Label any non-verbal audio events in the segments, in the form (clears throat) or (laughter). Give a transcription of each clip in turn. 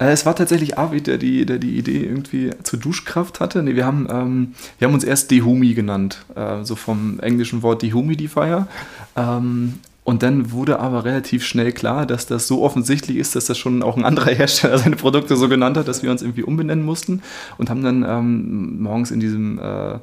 Äh, es war tatsächlich Arvid, der die, der die Idee irgendwie zur Duschkraft hatte. Nee, wir haben, ähm, wir haben uns erst Dehumi genannt, äh, so vom englischen Wort Dehumidifier. Ähm, und dann wurde aber relativ schnell klar, dass das so offensichtlich ist, dass das schon auch ein anderer Hersteller (laughs) seine Produkte so genannt hat, dass wir uns irgendwie umbenennen mussten und haben dann ähm, morgens in diesem, äh,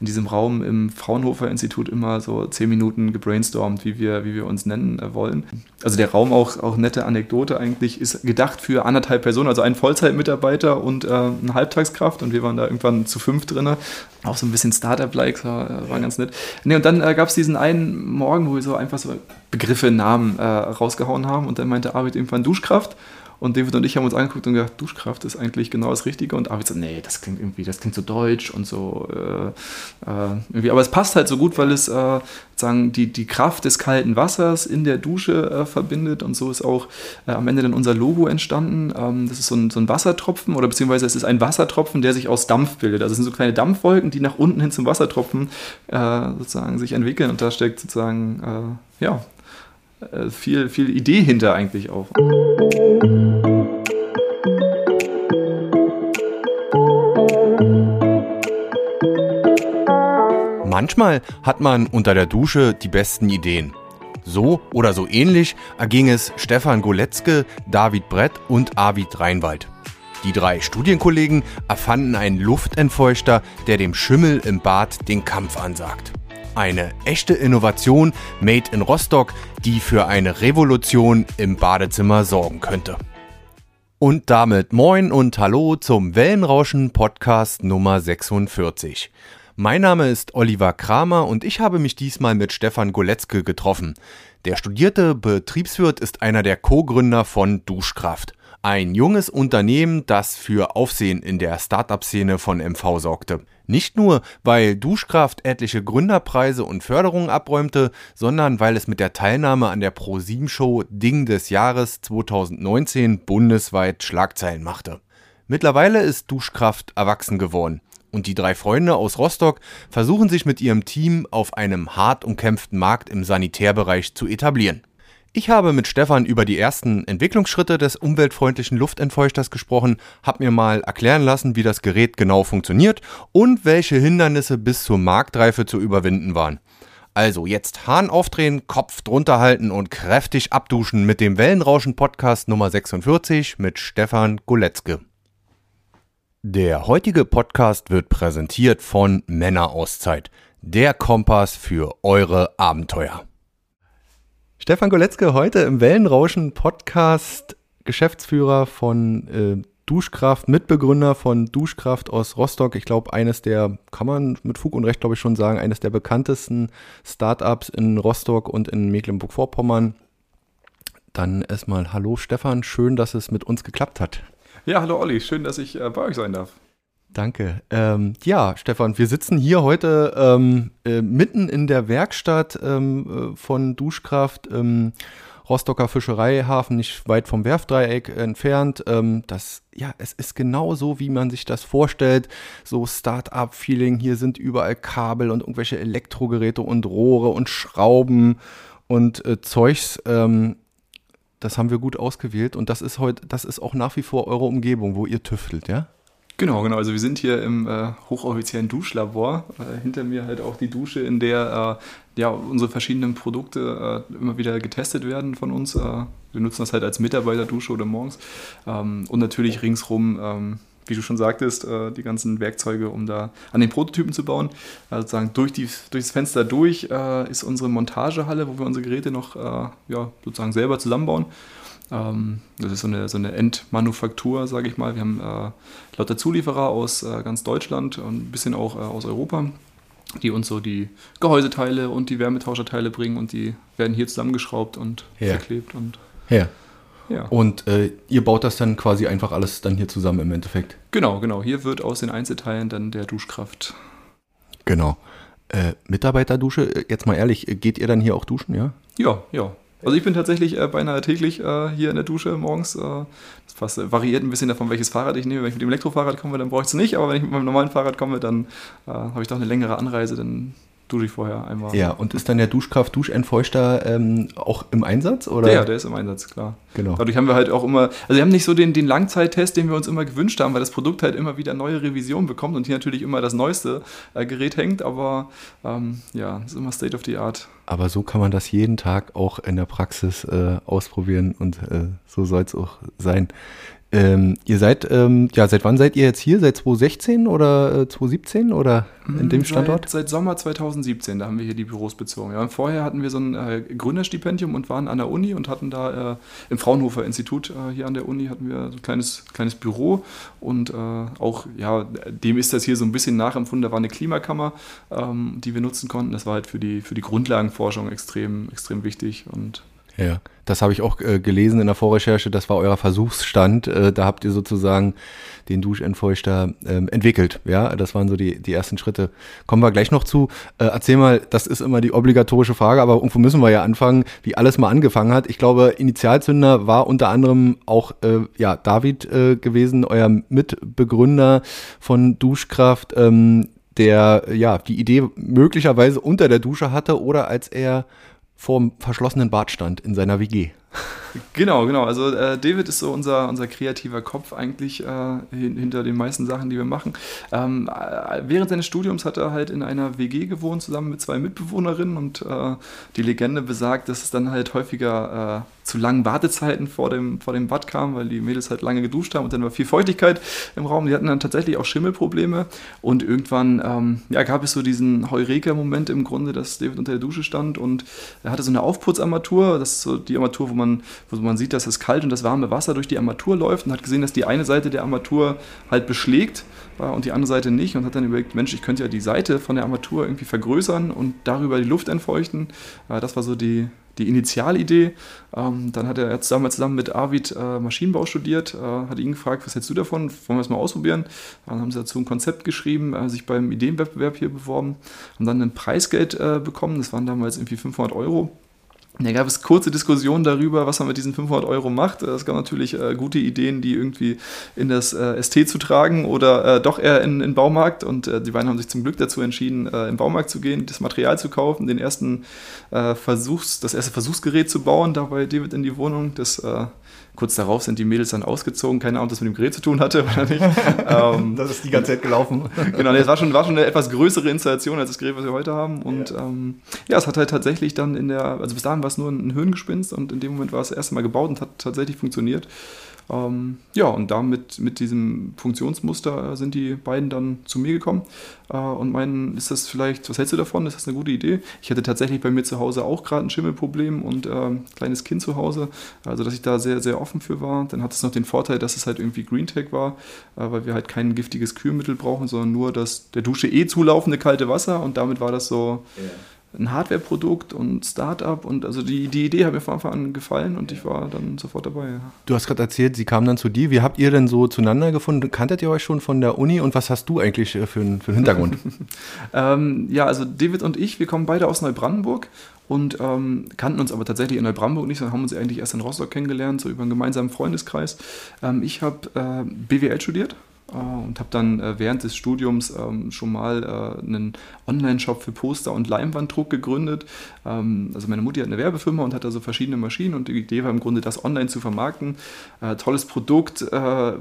in diesem Raum im Fraunhofer Institut immer so zehn Minuten gebrainstormt, wie wir, wie wir uns nennen äh, wollen. Also der Raum auch, auch nette Anekdote eigentlich, ist gedacht für anderthalb Personen, also einen Vollzeitmitarbeiter und äh, eine Halbtagskraft und wir waren da irgendwann zu fünf drin. Auch so ein bisschen Startup-like, war, war ganz nett. Nee, und dann äh, gab es diesen einen Morgen, wo wir so einfach so Begriffe, Namen äh, rausgehauen haben und dann meinte Arvid irgendwann Duschkraft und David und ich haben uns angeguckt und gedacht, Duschkraft ist eigentlich genau das Richtige. Und Arvid so, nee, das klingt irgendwie, das klingt so deutsch und so äh, äh, irgendwie. Aber es passt halt so gut, weil es äh, sagen die, die Kraft des kalten Wassers in der Dusche äh, verbindet. Und so ist auch äh, am Ende dann unser Logo entstanden. Ähm, das ist so ein, so ein Wassertropfen oder beziehungsweise es ist ein Wassertropfen, der sich aus Dampf bildet. Also es sind so kleine Dampfwolken, die nach unten hin zum Wassertropfen äh, sozusagen sich entwickeln. Und da steckt sozusagen, ja, viel, viel Idee hinter eigentlich auch. Manchmal hat man unter der Dusche die besten Ideen. So oder so ähnlich erging es Stefan Goletzke, David Brett und Arvid Reinwald. Die drei Studienkollegen erfanden einen Luftentfeuchter, der dem Schimmel im Bad den Kampf ansagt. Eine echte Innovation made in Rostock, die für eine Revolution im Badezimmer sorgen könnte. Und damit moin und hallo zum Wellenrauschen Podcast Nummer 46. Mein Name ist Oliver Kramer und ich habe mich diesmal mit Stefan Goletzke getroffen. Der studierte Betriebswirt ist einer der Co-Gründer von Duschkraft. Ein junges Unternehmen, das für Aufsehen in der Startup-Szene von MV sorgte. Nicht nur, weil Duschkraft etliche Gründerpreise und Förderungen abräumte, sondern weil es mit der Teilnahme an der Pro7-Show Ding des Jahres 2019 bundesweit Schlagzeilen machte. Mittlerweile ist Duschkraft erwachsen geworden und die drei Freunde aus Rostock versuchen sich mit ihrem Team auf einem hart umkämpften Markt im Sanitärbereich zu etablieren. Ich habe mit Stefan über die ersten Entwicklungsschritte des umweltfreundlichen Luftentfeuchters gesprochen, habe mir mal erklären lassen, wie das Gerät genau funktioniert und welche Hindernisse bis zur Marktreife zu überwinden waren. Also jetzt Hahn aufdrehen, Kopf drunter halten und kräftig abduschen mit dem Wellenrauschen Podcast Nummer 46 mit Stefan Goletzke. Der heutige Podcast wird präsentiert von Männerauszeit, der Kompass für eure Abenteuer. Stefan Goletzke heute im Wellenrauschen Podcast, Geschäftsführer von äh, Duschkraft, Mitbegründer von Duschkraft aus Rostock. Ich glaube, eines der, kann man mit Fug und Recht, glaube ich, schon sagen, eines der bekanntesten Startups in Rostock und in Mecklenburg-Vorpommern. Dann erstmal Hallo Stefan, schön, dass es mit uns geklappt hat. Ja, hallo Olli, schön, dass ich äh, bei euch sein darf. Danke. Ähm, ja, Stefan, wir sitzen hier heute ähm, äh, mitten in der Werkstatt ähm, äh, von Duschkraft. Ähm, Rostocker Fischereihafen, nicht weit vom Werfdreieck entfernt. Ähm, das, ja, es ist genau so, wie man sich das vorstellt. So Start-up-Feeling. Hier sind überall Kabel und irgendwelche Elektrogeräte und Rohre und Schrauben und äh, Zeugs. Ähm, das haben wir gut ausgewählt und das ist heute, das ist auch nach wie vor eure Umgebung, wo ihr tüftelt, ja? Genau, genau. Also wir sind hier im äh, hochoffiziellen Duschlabor. Äh, hinter mir halt auch die Dusche, in der äh, ja, unsere verschiedenen Produkte äh, immer wieder getestet werden von uns. Äh, wir nutzen das halt als Mitarbeiterdusche oder morgens. Ähm, und natürlich ringsrum, ähm, wie du schon sagtest, äh, die ganzen Werkzeuge, um da an den Prototypen zu bauen. Also sozusagen durch, die, durch das Fenster durch ist unsere Montagehalle, wo wir unsere Geräte noch ja, sozusagen selber zusammenbauen. Ähm, das ist so eine, so eine Endmanufaktur, sage ich mal. Wir haben äh, lauter Zulieferer aus äh, ganz Deutschland und ein bisschen auch äh, aus Europa, die uns so die Gehäuseteile und die Wärmetauscherteile bringen und die werden hier zusammengeschraubt und ja. verklebt. Und, ja. Ja. Und äh, ihr baut das dann quasi einfach alles dann hier zusammen im Endeffekt? Genau, genau. Hier wird aus den Einzelteilen dann der Duschkraft. Genau. Äh, Mitarbeiterdusche, äh, jetzt mal ehrlich, geht ihr dann hier auch duschen, ja? Ja, ja. Also ich bin tatsächlich äh, beinahe täglich äh, hier in der Dusche morgens. Äh, das fast, äh, variiert ein bisschen davon, welches Fahrrad ich nehme. Wenn ich mit dem Elektrofahrrad komme, dann brauche ich es nicht. Aber wenn ich mit meinem normalen Fahrrad komme, dann äh, habe ich doch eine längere Anreise. Dann dusche ich vorher einmal. Ja, und ist dann der Duschkraft Duschentfeuchter ähm, auch im Einsatz? Oder? Ja, der ist im Einsatz, klar. Genau. Dadurch haben wir halt auch immer, also wir haben nicht so den, den Langzeittest, den wir uns immer gewünscht haben, weil das Produkt halt immer wieder neue Revisionen bekommt und hier natürlich immer das neueste äh, Gerät hängt, aber ähm, ja, ist immer State of the Art. Aber so kann man das jeden Tag auch in der Praxis äh, ausprobieren und äh, so soll es auch sein. Ähm, ihr seid, ähm, ja, seit wann seid ihr jetzt hier? Seit 2016 oder äh, 2017 oder in dem Standort? Seit, seit, Sommer 2017, da haben wir hier die Büros bezogen. Ja, vorher hatten wir so ein äh, Gründerstipendium und waren an der Uni und hatten da äh, im Fraunhofer Institut äh, hier an der Uni hatten wir so ein kleines, kleines Büro und äh, auch, ja, dem ist das hier so ein bisschen nachempfunden. Da war eine Klimakammer, ähm, die wir nutzen konnten. Das war halt für die, für die Grundlagenforschung extrem, extrem wichtig und ja, das habe ich auch äh, gelesen in der Vorrecherche. Das war euer Versuchsstand. Äh, da habt ihr sozusagen den Duschentfeuchter ähm, entwickelt. Ja, das waren so die, die ersten Schritte. Kommen wir gleich noch zu. Äh, erzähl mal, das ist immer die obligatorische Frage, aber irgendwo müssen wir ja anfangen, wie alles mal angefangen hat. Ich glaube, Initialzünder war unter anderem auch äh, ja, David äh, gewesen, euer Mitbegründer von Duschkraft, ähm, der ja die Idee möglicherweise unter der Dusche hatte oder als er vorm verschlossenen Bad stand in seiner WG. Genau, genau. Also äh, David ist so unser, unser kreativer Kopf eigentlich äh, hinter den meisten Sachen, die wir machen. Ähm, äh, während seines Studiums hat er halt in einer WG gewohnt, zusammen mit zwei Mitbewohnerinnen und äh, die Legende besagt, dass es dann halt häufiger äh, zu langen Wartezeiten vor dem, vor dem Bad kam, weil die Mädels halt lange geduscht haben und dann war viel Feuchtigkeit im Raum. Die hatten dann tatsächlich auch Schimmelprobleme und irgendwann ähm, ja, gab es so diesen Heureka-Moment im Grunde, dass David unter der Dusche stand und er hatte so eine Aufputzarmatur, das ist so die Armatur, wo man wo man sieht, dass das kalte und das warme Wasser durch die Armatur läuft und hat gesehen, dass die eine Seite der Armatur halt beschlägt und die andere Seite nicht und hat dann überlegt, Mensch, ich könnte ja die Seite von der Armatur irgendwie vergrößern und darüber die Luft entfeuchten. Das war so die, die Initialidee. Ähm, dann hat er damals zusammen mit Arvid äh, Maschinenbau studiert, äh, hat ihn gefragt, was hältst du davon? Wollen wir es mal ausprobieren? Dann haben sie dazu ein Konzept geschrieben, äh, sich beim Ideenwettbewerb hier beworben, haben dann ein Preisgeld äh, bekommen, das waren damals irgendwie 500 Euro. Da gab es kurze Diskussionen darüber, was man mit diesen 500 Euro macht. Es gab natürlich äh, gute Ideen, die irgendwie in das äh, ST zu tragen oder äh, doch eher in den Baumarkt. Und äh, die beiden haben sich zum Glück dazu entschieden, äh, im Baumarkt zu gehen, das Material zu kaufen, den ersten äh, Versuchs, das erste Versuchsgerät zu bauen, da bei David in die Wohnung. Das Kurz darauf sind die Mädels dann ausgezogen. Keine Ahnung, ob das mit dem Gerät zu tun hatte oder nicht. (laughs) ähm, das ist die ganze Zeit gelaufen. genau, es war schon, war schon eine etwas größere Installation als das Gerät, was wir heute haben. Und ja, ähm, ja es hat halt tatsächlich dann in der, also bis dahin war es nur ein Höhengespinst und in dem Moment war es das erste Mal gebaut und hat tatsächlich funktioniert. Ähm, ja, und damit mit diesem Funktionsmuster sind die beiden dann zu mir gekommen äh, und meinen, ist das vielleicht, was hältst du davon? Ist das eine gute Idee? Ich hatte tatsächlich bei mir zu Hause auch gerade ein Schimmelproblem und äh, kleines Kind zu Hause, also dass ich da sehr, sehr offen für war. Dann hat es noch den Vorteil, dass es halt irgendwie Greentech war, äh, weil wir halt kein giftiges Kühlmittel brauchen, sondern nur das der Dusche eh zulaufende kalte Wasser und damit war das so. Yeah ein Hardware-Produkt und Startup und also die, die Idee hat mir von Anfang an gefallen und ich war dann sofort dabei. Ja. Du hast gerade erzählt, sie kamen dann zu dir. Wie habt ihr denn so zueinander gefunden? Kanntet ihr euch schon von der Uni und was hast du eigentlich äh, für, einen, für einen Hintergrund? (laughs) (laughs) ähm, ja, also David und ich, wir kommen beide aus Neubrandenburg und ähm, kannten uns aber tatsächlich in Neubrandenburg nicht, sondern haben uns eigentlich erst in Rostock kennengelernt, so über einen gemeinsamen Freundeskreis. Ähm, ich habe äh, BWL studiert und habe dann äh, während des Studiums ähm, schon mal äh, einen Online-Shop für Poster und Leinwanddruck gegründet. Ähm, also meine Mutti hat eine Werbefirma und hat da so verschiedene Maschinen und die Idee war im Grunde, das online zu vermarkten. tolles Produkt,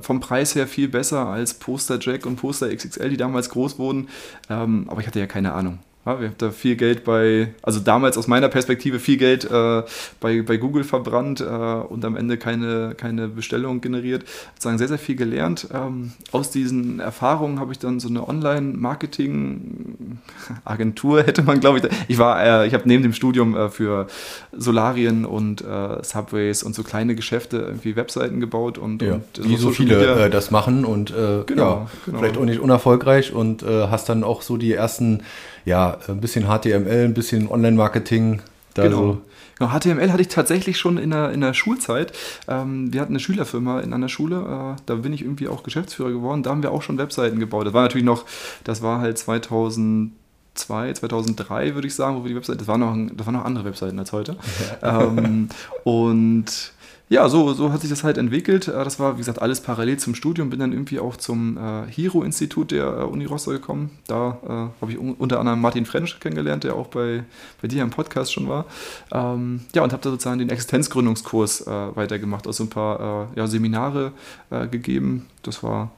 vom Preis her viel besser als Poster Jack und Poster XXL, die damals groß wurden. Ähm, aber ich hatte ja keine Ahnung. Ja, wir haben da viel Geld bei, also damals aus meiner Perspektive viel Geld äh, bei, bei Google verbrannt äh, und am Ende keine, keine Bestellung generiert. Sozusagen sehr, sehr viel gelernt. Ähm, aus diesen Erfahrungen habe ich dann so eine Online-Marketing-Agentur, (laughs) hätte man, glaube ich. Ich war, äh, ich habe neben dem Studium äh, für Solarien und äh, Subways und so kleine Geschäfte irgendwie Webseiten gebaut und, ja, und wie so viele äh, das machen und genau, ja, genau. vielleicht auch nicht unerfolgreich und hast dann auch so die ersten ja, ein bisschen HTML, ein bisschen Online-Marketing. genau. So. Genau, HTML hatte ich tatsächlich schon in der, in der Schulzeit. Ähm, wir hatten eine Schülerfirma in einer Schule, äh, da bin ich irgendwie auch Geschäftsführer geworden. Da haben wir auch schon Webseiten gebaut. Das war natürlich noch, das war halt 2002, 2003 würde ich sagen, wo wir die Webseite, das waren noch, das waren noch andere Webseiten als heute. Ähm, und ja, so, so hat sich das halt entwickelt. Äh, das war, wie gesagt, alles parallel zum Studium. Bin dann irgendwie auch zum äh, Hero-Institut der äh, Uni Rostock gekommen. Da äh, habe ich unter anderem Martin Frensch kennengelernt, der auch bei, bei dir im Podcast schon war. Ähm, ja, und habe da sozusagen den Existenzgründungskurs äh, weitergemacht, also ein paar äh, ja, Seminare gegeben. Das war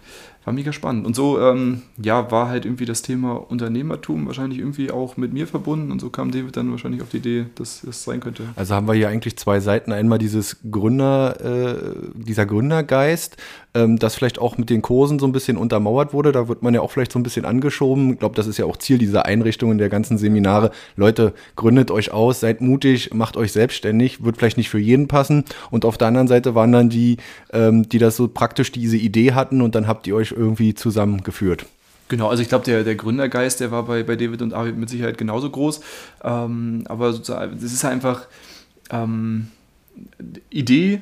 war mega spannend. Und so, ähm, ja, war halt irgendwie das Thema Unternehmertum wahrscheinlich irgendwie auch mit mir verbunden. Und so kam David dann wahrscheinlich auf die Idee, dass das sein könnte. Also haben wir hier eigentlich zwei Seiten. Einmal dieses Gründer, äh, dieser Gründergeist, ähm, das vielleicht auch mit den Kursen so ein bisschen untermauert wurde. Da wird man ja auch vielleicht so ein bisschen angeschoben. Ich glaube, das ist ja auch Ziel dieser Einrichtungen der ganzen Seminare. Leute, gründet euch aus, seid mutig, macht euch selbstständig. Wird vielleicht nicht für jeden passen. Und auf der anderen Seite waren dann die, ähm, die das so praktisch diese Idee hatten und dann habt ihr euch irgendwie zusammengeführt. Genau, also ich glaube, der, der Gründergeist, der war bei, bei David und Arvid mit Sicherheit genauso groß. Ähm, aber es ist einfach ähm, Idee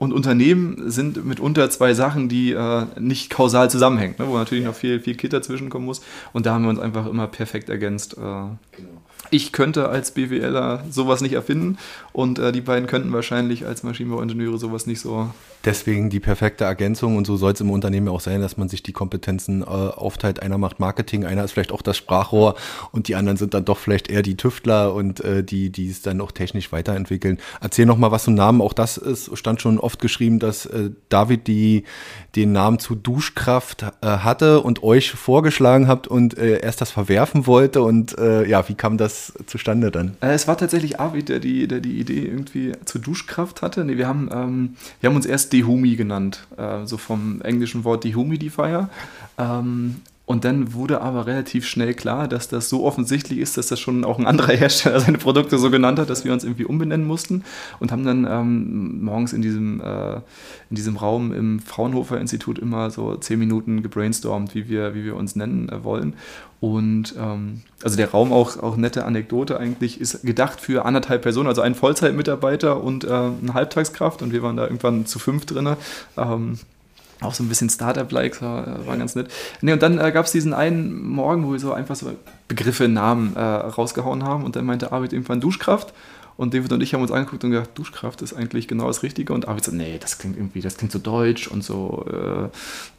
und Unternehmen sind mitunter zwei Sachen, die äh, nicht kausal zusammenhängen, ne? wo natürlich noch viel, viel Kit dazwischen kommen muss. Und da haben wir uns einfach immer perfekt ergänzt. Äh, genau ich könnte als BWLer sowas nicht erfinden und äh, die beiden könnten wahrscheinlich als Maschinenbauingenieure sowas nicht so. Deswegen die perfekte Ergänzung und so soll es im Unternehmen auch sein, dass man sich die Kompetenzen äh, aufteilt. Einer macht Marketing, einer ist vielleicht auch das Sprachrohr und die anderen sind dann doch vielleicht eher die Tüftler und äh, die, die es dann auch technisch weiterentwickeln. Erzähl noch mal was zum Namen. Auch das ist, stand schon oft geschrieben, dass äh, David die, den Namen zu Duschkraft äh, hatte und euch vorgeschlagen habt und äh, erst das verwerfen wollte und äh, ja, wie kam das zustande dann? Es war tatsächlich Arvid, der die, der die Idee irgendwie zur Duschkraft hatte. Nee, wir, haben, ähm, wir haben uns erst Dehumi genannt, äh, so vom englischen Wort Dehumidifier. Ähm, und dann wurde aber relativ schnell klar, dass das so offensichtlich ist, dass das schon auch ein anderer Hersteller seine Produkte so genannt hat, dass wir uns irgendwie umbenennen mussten und haben dann ähm, morgens in diesem, äh, in diesem Raum im Fraunhofer Institut immer so zehn Minuten gebrainstormt, wie wir, wie wir uns nennen äh, wollen. Und ähm, also der Raum auch, auch nette Anekdote eigentlich, ist gedacht für anderthalb Personen, also einen Vollzeitmitarbeiter und äh, eine Halbtagskraft und wir waren da irgendwann zu fünf drin. Ähm, auch so ein bisschen Startup-like, war, war ganz nett. Nee, und dann äh, gab es diesen einen Morgen, wo wir so einfach so Begriffe, Namen äh, rausgehauen haben und dann meinte Arvid irgendwann Duschkraft und David und ich haben uns angeguckt und gedacht, Duschkraft ist eigentlich genau das Richtige. Und Arvid so, nee, das klingt irgendwie, das klingt so deutsch und so äh,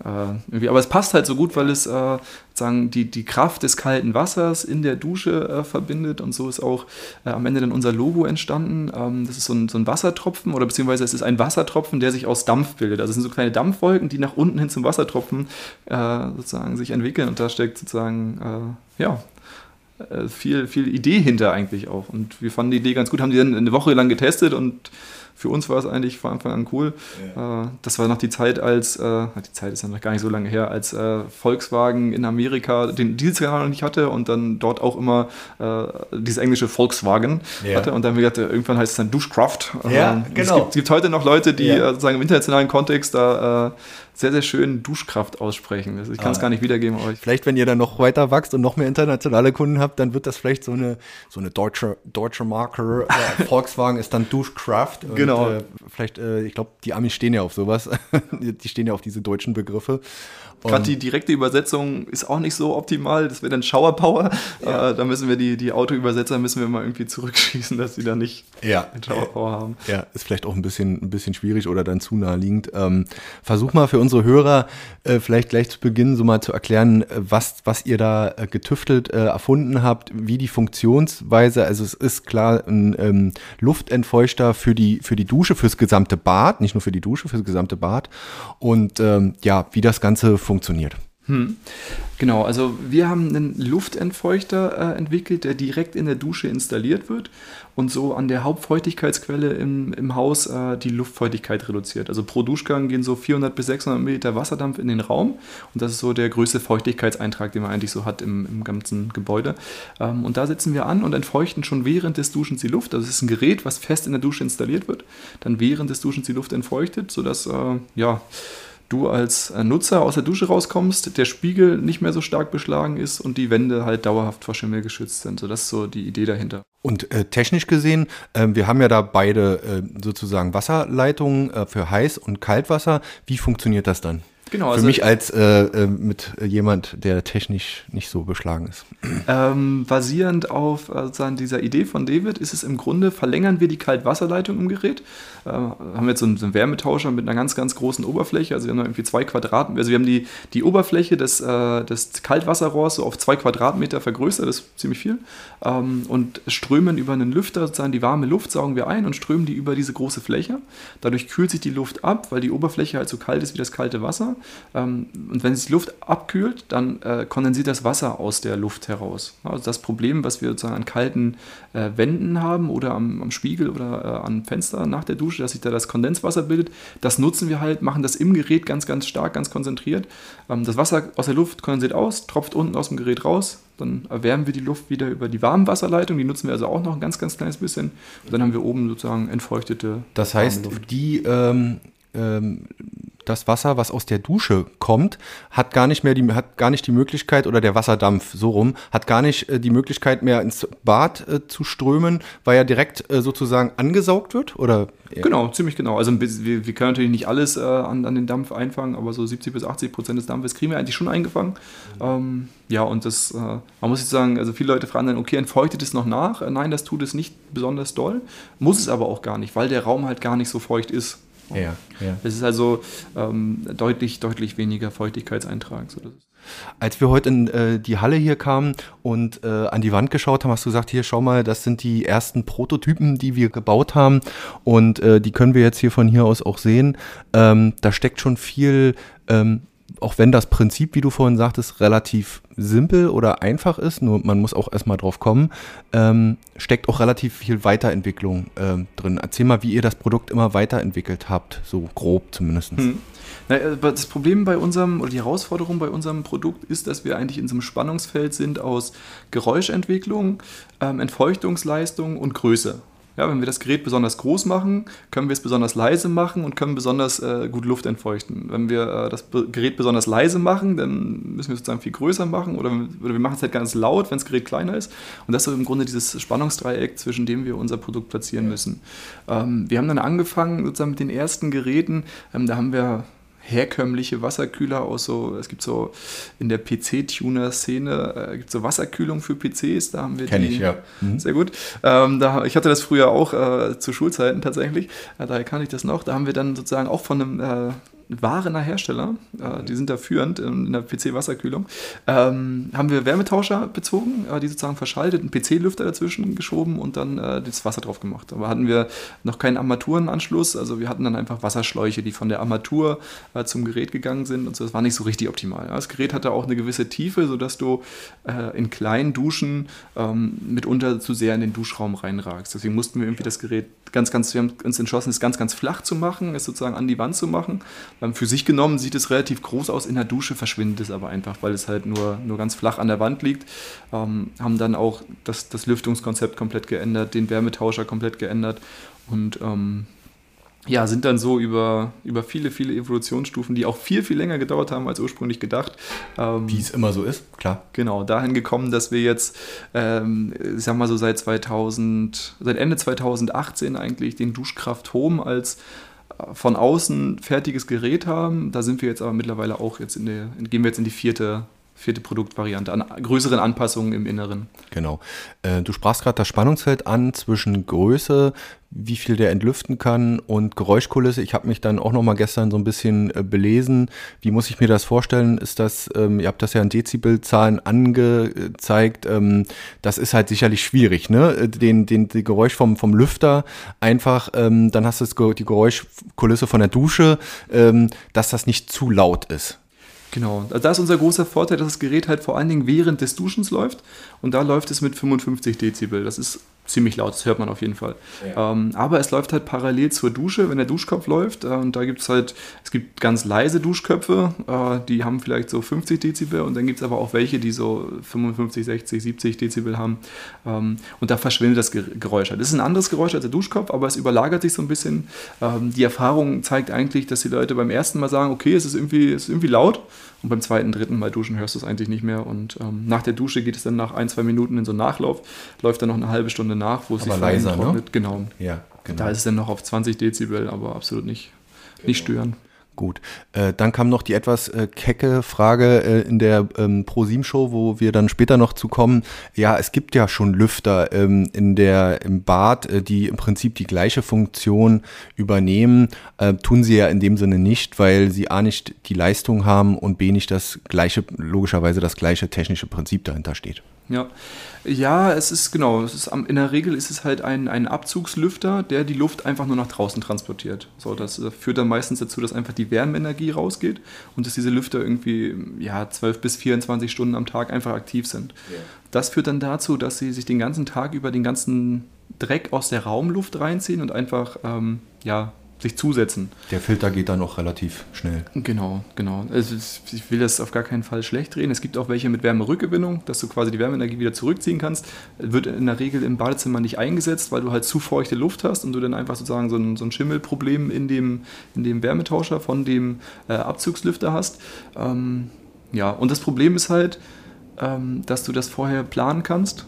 äh, irgendwie. Aber es passt halt so gut, weil es äh, sagen die, die Kraft des kalten Wassers in der Dusche äh, verbindet. Und so ist auch äh, am Ende dann unser Logo entstanden. Ähm, das ist so ein, so ein Wassertropfen oder beziehungsweise es ist ein Wassertropfen, der sich aus Dampf bildet. Also es sind so kleine Dampfwolken, die nach unten hin zum Wassertropfen äh, sozusagen sich entwickeln. Und da steckt sozusagen ja, viel, viel Idee hinter eigentlich auch. Und wir fanden die Idee ganz gut, haben die dann eine Woche lang getestet und für uns war es eigentlich von Anfang an cool. Ja. Äh, das war noch die Zeit, als, äh, die Zeit ist ja noch gar nicht so lange her, als äh, Volkswagen in Amerika den Dieselkanal noch nicht hatte und dann dort auch immer äh, dieses englische Volkswagen ja. hatte. Und dann haben wir gedacht, irgendwann heißt es dann Duschkraft. Ja, ähm, genau. Es gibt, gibt, heute noch Leute, die ja. sozusagen im internationalen Kontext da äh, sehr, sehr schön Duschkraft aussprechen. Also ich kann es ah. gar nicht wiedergeben. Aber vielleicht, wenn ihr dann noch weiter wächst und noch mehr internationale Kunden habt, dann wird das vielleicht so eine, so eine deutsche, deutsche Marke. Äh, (laughs) Volkswagen ist dann Duschkraft. Genau. Und, äh, vielleicht, äh, ich glaube, die Amis stehen ja auf sowas. (laughs) die stehen ja auf diese deutschen Begriffe. Gerade die direkte Übersetzung ist auch nicht so optimal. Das wäre dann Shower Power. Ja. Äh, da müssen wir die, die Autoübersetzer müssen wir mal irgendwie zurückschießen, dass sie da nicht ja. Shower Power haben. Ja, ist vielleicht auch ein bisschen, ein bisschen schwierig oder dann zu naheliegend. Ähm, versuch mal für unsere Hörer äh, vielleicht gleich zu Beginn so mal zu erklären, äh, was, was ihr da äh, getüftelt, äh, erfunden habt, wie die Funktionsweise, also es ist klar ein ähm, Luftentfeuchter für die, für die Dusche, fürs gesamte Bad, nicht nur für die Dusche, fürs gesamte Bad. Und ähm, ja, wie das Ganze funktioniert funktioniert. Hm. Genau, also wir haben einen Luftentfeuchter äh, entwickelt, der direkt in der Dusche installiert wird und so an der Hauptfeuchtigkeitsquelle im, im Haus äh, die Luftfeuchtigkeit reduziert. Also pro Duschgang gehen so 400 bis 600 Milliliter Wasserdampf in den Raum und das ist so der größte Feuchtigkeitseintrag, den man eigentlich so hat im, im ganzen Gebäude. Ähm, und da sitzen wir an und entfeuchten schon während des Duschens die Luft. Also es ist ein Gerät, was fest in der Dusche installiert wird, dann während des Duschens die Luft entfeuchtet, sodass äh, ja du als äh, Nutzer aus der Dusche rauskommst, der Spiegel nicht mehr so stark beschlagen ist und die Wände halt dauerhaft vor Schimmel geschützt sind. So, das ist so die Idee dahinter. Und äh, technisch gesehen, äh, wir haben ja da beide äh, sozusagen Wasserleitungen äh, für Heiß- und Kaltwasser. Wie funktioniert das dann? Genau, also Für mich als äh, äh, mit jemand, der technisch nicht so beschlagen ist. Ähm, basierend auf äh, dieser Idee von David ist es im Grunde, verlängern wir die Kaltwasserleitung im Gerät. Äh, haben wir jetzt so einen, so einen, Wärmetauscher mit einer ganz, ganz großen Oberfläche. Also wir haben irgendwie zwei Quadratmeter. Also wir haben die, die Oberfläche des, äh, des Kaltwasserrohrs so auf zwei Quadratmeter vergrößert. Das ist ziemlich viel. Ähm, und strömen über einen Lüfter sozusagen die warme Luft, saugen wir ein und strömen die über diese große Fläche. Dadurch kühlt sich die Luft ab, weil die Oberfläche halt so kalt ist wie das kalte Wasser. Ähm, und wenn sich die Luft abkühlt, dann äh, kondensiert das Wasser aus der Luft heraus. Also das Problem, was wir sozusagen an kalten äh, Wänden haben oder am, am Spiegel oder äh, am Fenster nach der Dusche, dass sich da das Kondenswasser bildet, das nutzen wir halt, machen das im Gerät ganz, ganz stark, ganz konzentriert. Ähm, das Wasser aus der Luft kondensiert aus, tropft unten aus dem Gerät raus, dann erwärmen wir die Luft wieder über die Warmwasserleitung, die nutzen wir also auch noch ein ganz, ganz kleines bisschen. Und dann haben wir oben sozusagen entfeuchtete. Das heißt, die ähm, ähm, das Wasser, was aus der Dusche kommt, hat gar nicht mehr die, hat gar nicht die Möglichkeit, oder der Wasserdampf, so rum, hat gar nicht äh, die Möglichkeit mehr ins Bad äh, zu strömen, weil er direkt äh, sozusagen angesaugt wird? Oder? Genau, ziemlich genau. Also wir, wir können natürlich nicht alles äh, an, an den Dampf einfangen, aber so 70 bis 80 Prozent des Dampfes kriegen wir eigentlich schon eingefangen. Mhm. Ähm, ja, und das, äh, man muss jetzt sagen, also viele Leute fragen dann, okay, entfeuchtet es noch nach? Äh, nein, das tut es nicht besonders doll. Muss es aber auch gar nicht, weil der Raum halt gar nicht so feucht ist. Ja, ja. Es ist also ähm, deutlich, deutlich weniger Feuchtigkeitseintrag. So, als wir heute in äh, die Halle hier kamen und äh, an die Wand geschaut haben, hast du gesagt, hier schau mal, das sind die ersten Prototypen, die wir gebaut haben und äh, die können wir jetzt hier von hier aus auch sehen. Ähm, da steckt schon viel ähm, auch wenn das Prinzip, wie du vorhin sagtest, relativ simpel oder einfach ist, nur man muss auch erstmal drauf kommen, ähm, steckt auch relativ viel Weiterentwicklung ähm, drin. Erzähl mal, wie ihr das Produkt immer weiterentwickelt habt, so grob zumindest. Hm. Äh, das Problem bei unserem, oder die Herausforderung bei unserem Produkt ist, dass wir eigentlich in so einem Spannungsfeld sind aus Geräuschentwicklung, ähm, Entfeuchtungsleistung und Größe. Ja, wenn wir das Gerät besonders groß machen, können wir es besonders leise machen und können besonders äh, gut Luft entfeuchten. Wenn wir äh, das Gerät besonders leise machen, dann müssen wir es sozusagen viel größer machen oder, oder wir machen es halt ganz laut, wenn das Gerät kleiner ist. Und das ist im Grunde dieses Spannungsdreieck, zwischen dem wir unser Produkt platzieren müssen. Ähm, wir haben dann angefangen sozusagen mit den ersten Geräten. Ähm, da haben wir herkömmliche Wasserkühler aus so, es gibt so in der PC-Tuner-Szene, äh, gibt so Wasserkühlung für PCs, da haben wir Kenn die. ich, ja. Mhm. Sehr gut. Ähm, da, ich hatte das früher auch äh, zu Schulzeiten tatsächlich, äh, daher kann ich das noch. Da haben wir dann sozusagen auch von einem Warener Hersteller, äh, die sind da führend in der PC-Wasserkühlung, ähm, haben wir Wärmetauscher bezogen, äh, die sozusagen verschaltet, einen PC-Lüfter dazwischen geschoben und dann äh, das Wasser drauf gemacht. Aber hatten wir noch keinen Armaturenanschluss, also wir hatten dann einfach Wasserschläuche, die von der Armatur äh, zum Gerät gegangen sind und so. Das war nicht so richtig optimal. Das Gerät hatte auch eine gewisse Tiefe, sodass du äh, in kleinen Duschen ähm, mitunter zu sehr in den Duschraum reinragst. Deswegen mussten wir irgendwie das Gerät ganz, ganz, wir haben uns entschlossen, es ganz, ganz flach zu machen, es sozusagen an die Wand zu machen. Ähm, für sich genommen sieht es relativ groß aus, in der Dusche verschwindet es aber einfach, weil es halt nur, nur ganz flach an der Wand liegt. Ähm, haben dann auch das, das Lüftungskonzept komplett geändert, den Wärmetauscher komplett geändert und ähm, ja, sind dann so über, über viele, viele Evolutionsstufen, die auch viel, viel länger gedauert haben als ursprünglich gedacht. Ähm, Wie es immer so ist, klar. Genau, dahin gekommen, dass wir jetzt, ähm, ich sag mal so seit 2000, seit Ende 2018 eigentlich den Duschkraft Home als äh, von außen fertiges Gerät haben. Da sind wir jetzt aber mittlerweile auch jetzt in der, gehen wir jetzt in die vierte vierte Produktvariante, an größeren Anpassungen im Inneren. Genau. Äh, du sprachst gerade das Spannungsfeld an zwischen Größe, wie viel der entlüften kann und Geräuschkulisse. Ich habe mich dann auch noch mal gestern so ein bisschen äh, belesen. Wie muss ich mir das vorstellen? Ist das, ähm, ihr habt das ja in Dezibelzahlen angezeigt, ähm, das ist halt sicherlich schwierig, ne? Äh, den, den, die Geräusch vom, vom Lüfter einfach, ähm, dann hast du die Geräuschkulisse von der Dusche, ähm, dass das nicht zu laut ist. Genau, also da ist unser großer Vorteil, dass das Gerät halt vor allen Dingen während des Duschens läuft und da läuft es mit 55 Dezibel. Das ist ziemlich laut, das hört man auf jeden Fall. Ja. Ähm, aber es läuft halt parallel zur Dusche, wenn der Duschkopf läuft. Äh, und da gibt es halt, es gibt ganz leise Duschköpfe, äh, die haben vielleicht so 50 Dezibel und dann gibt es aber auch welche, die so 55, 60, 70 Dezibel haben. Ähm, und da verschwindet das Geräusch. Das ist ein anderes Geräusch als der Duschkopf, aber es überlagert sich so ein bisschen. Ähm, die Erfahrung zeigt eigentlich, dass die Leute beim ersten Mal sagen, okay, es ist irgendwie, es ist irgendwie laut. Und beim zweiten, dritten Mal duschen hörst du es eigentlich nicht mehr. Und ähm, nach der Dusche geht es dann nach ein, zwei Minuten in so einen Nachlauf, läuft dann noch eine halbe Stunde nach, wo es sich leiser, trocknet. Ne? Genau. Ja, genau. Da ist es dann noch auf 20 Dezibel, aber absolut nicht, genau. nicht stören. Gut. Äh, dann kam noch die etwas äh, kecke Frage äh, in der ähm, ProSieben-Show, wo wir dann später noch zu kommen. Ja, es gibt ja schon Lüfter ähm, in der, im Bad, die im Prinzip die gleiche Funktion übernehmen. Tun sie ja in dem Sinne nicht, weil sie A nicht die Leistung haben und B nicht das gleiche, logischerweise das gleiche technische Prinzip dahinter steht. Ja. Ja, es ist genau. Es ist, in der Regel ist es halt ein, ein Abzugslüfter, der die Luft einfach nur nach draußen transportiert. So, das äh, führt dann meistens dazu, dass einfach die Wärmeenergie rausgeht und dass diese Lüfter irgendwie ja, 12 bis 24 Stunden am Tag einfach aktiv sind. Ja. Das führt dann dazu, dass sie sich den ganzen Tag über den ganzen Dreck aus der Raumluft reinziehen und einfach ähm, ja, sich zusetzen. Der Filter geht dann auch relativ schnell. Genau, genau. Also ich will das auf gar keinen Fall schlecht drehen. Es gibt auch welche mit Wärmerückgewinnung, dass du quasi die Wärmeenergie wieder zurückziehen kannst. Wird in der Regel im Badezimmer nicht eingesetzt, weil du halt zu feuchte Luft hast und du dann einfach sozusagen so ein, so ein Schimmelproblem in dem, in dem Wärmetauscher von dem äh, Abzugslüfter hast. Ähm, ja, und das Problem ist halt, ähm, dass du das vorher planen kannst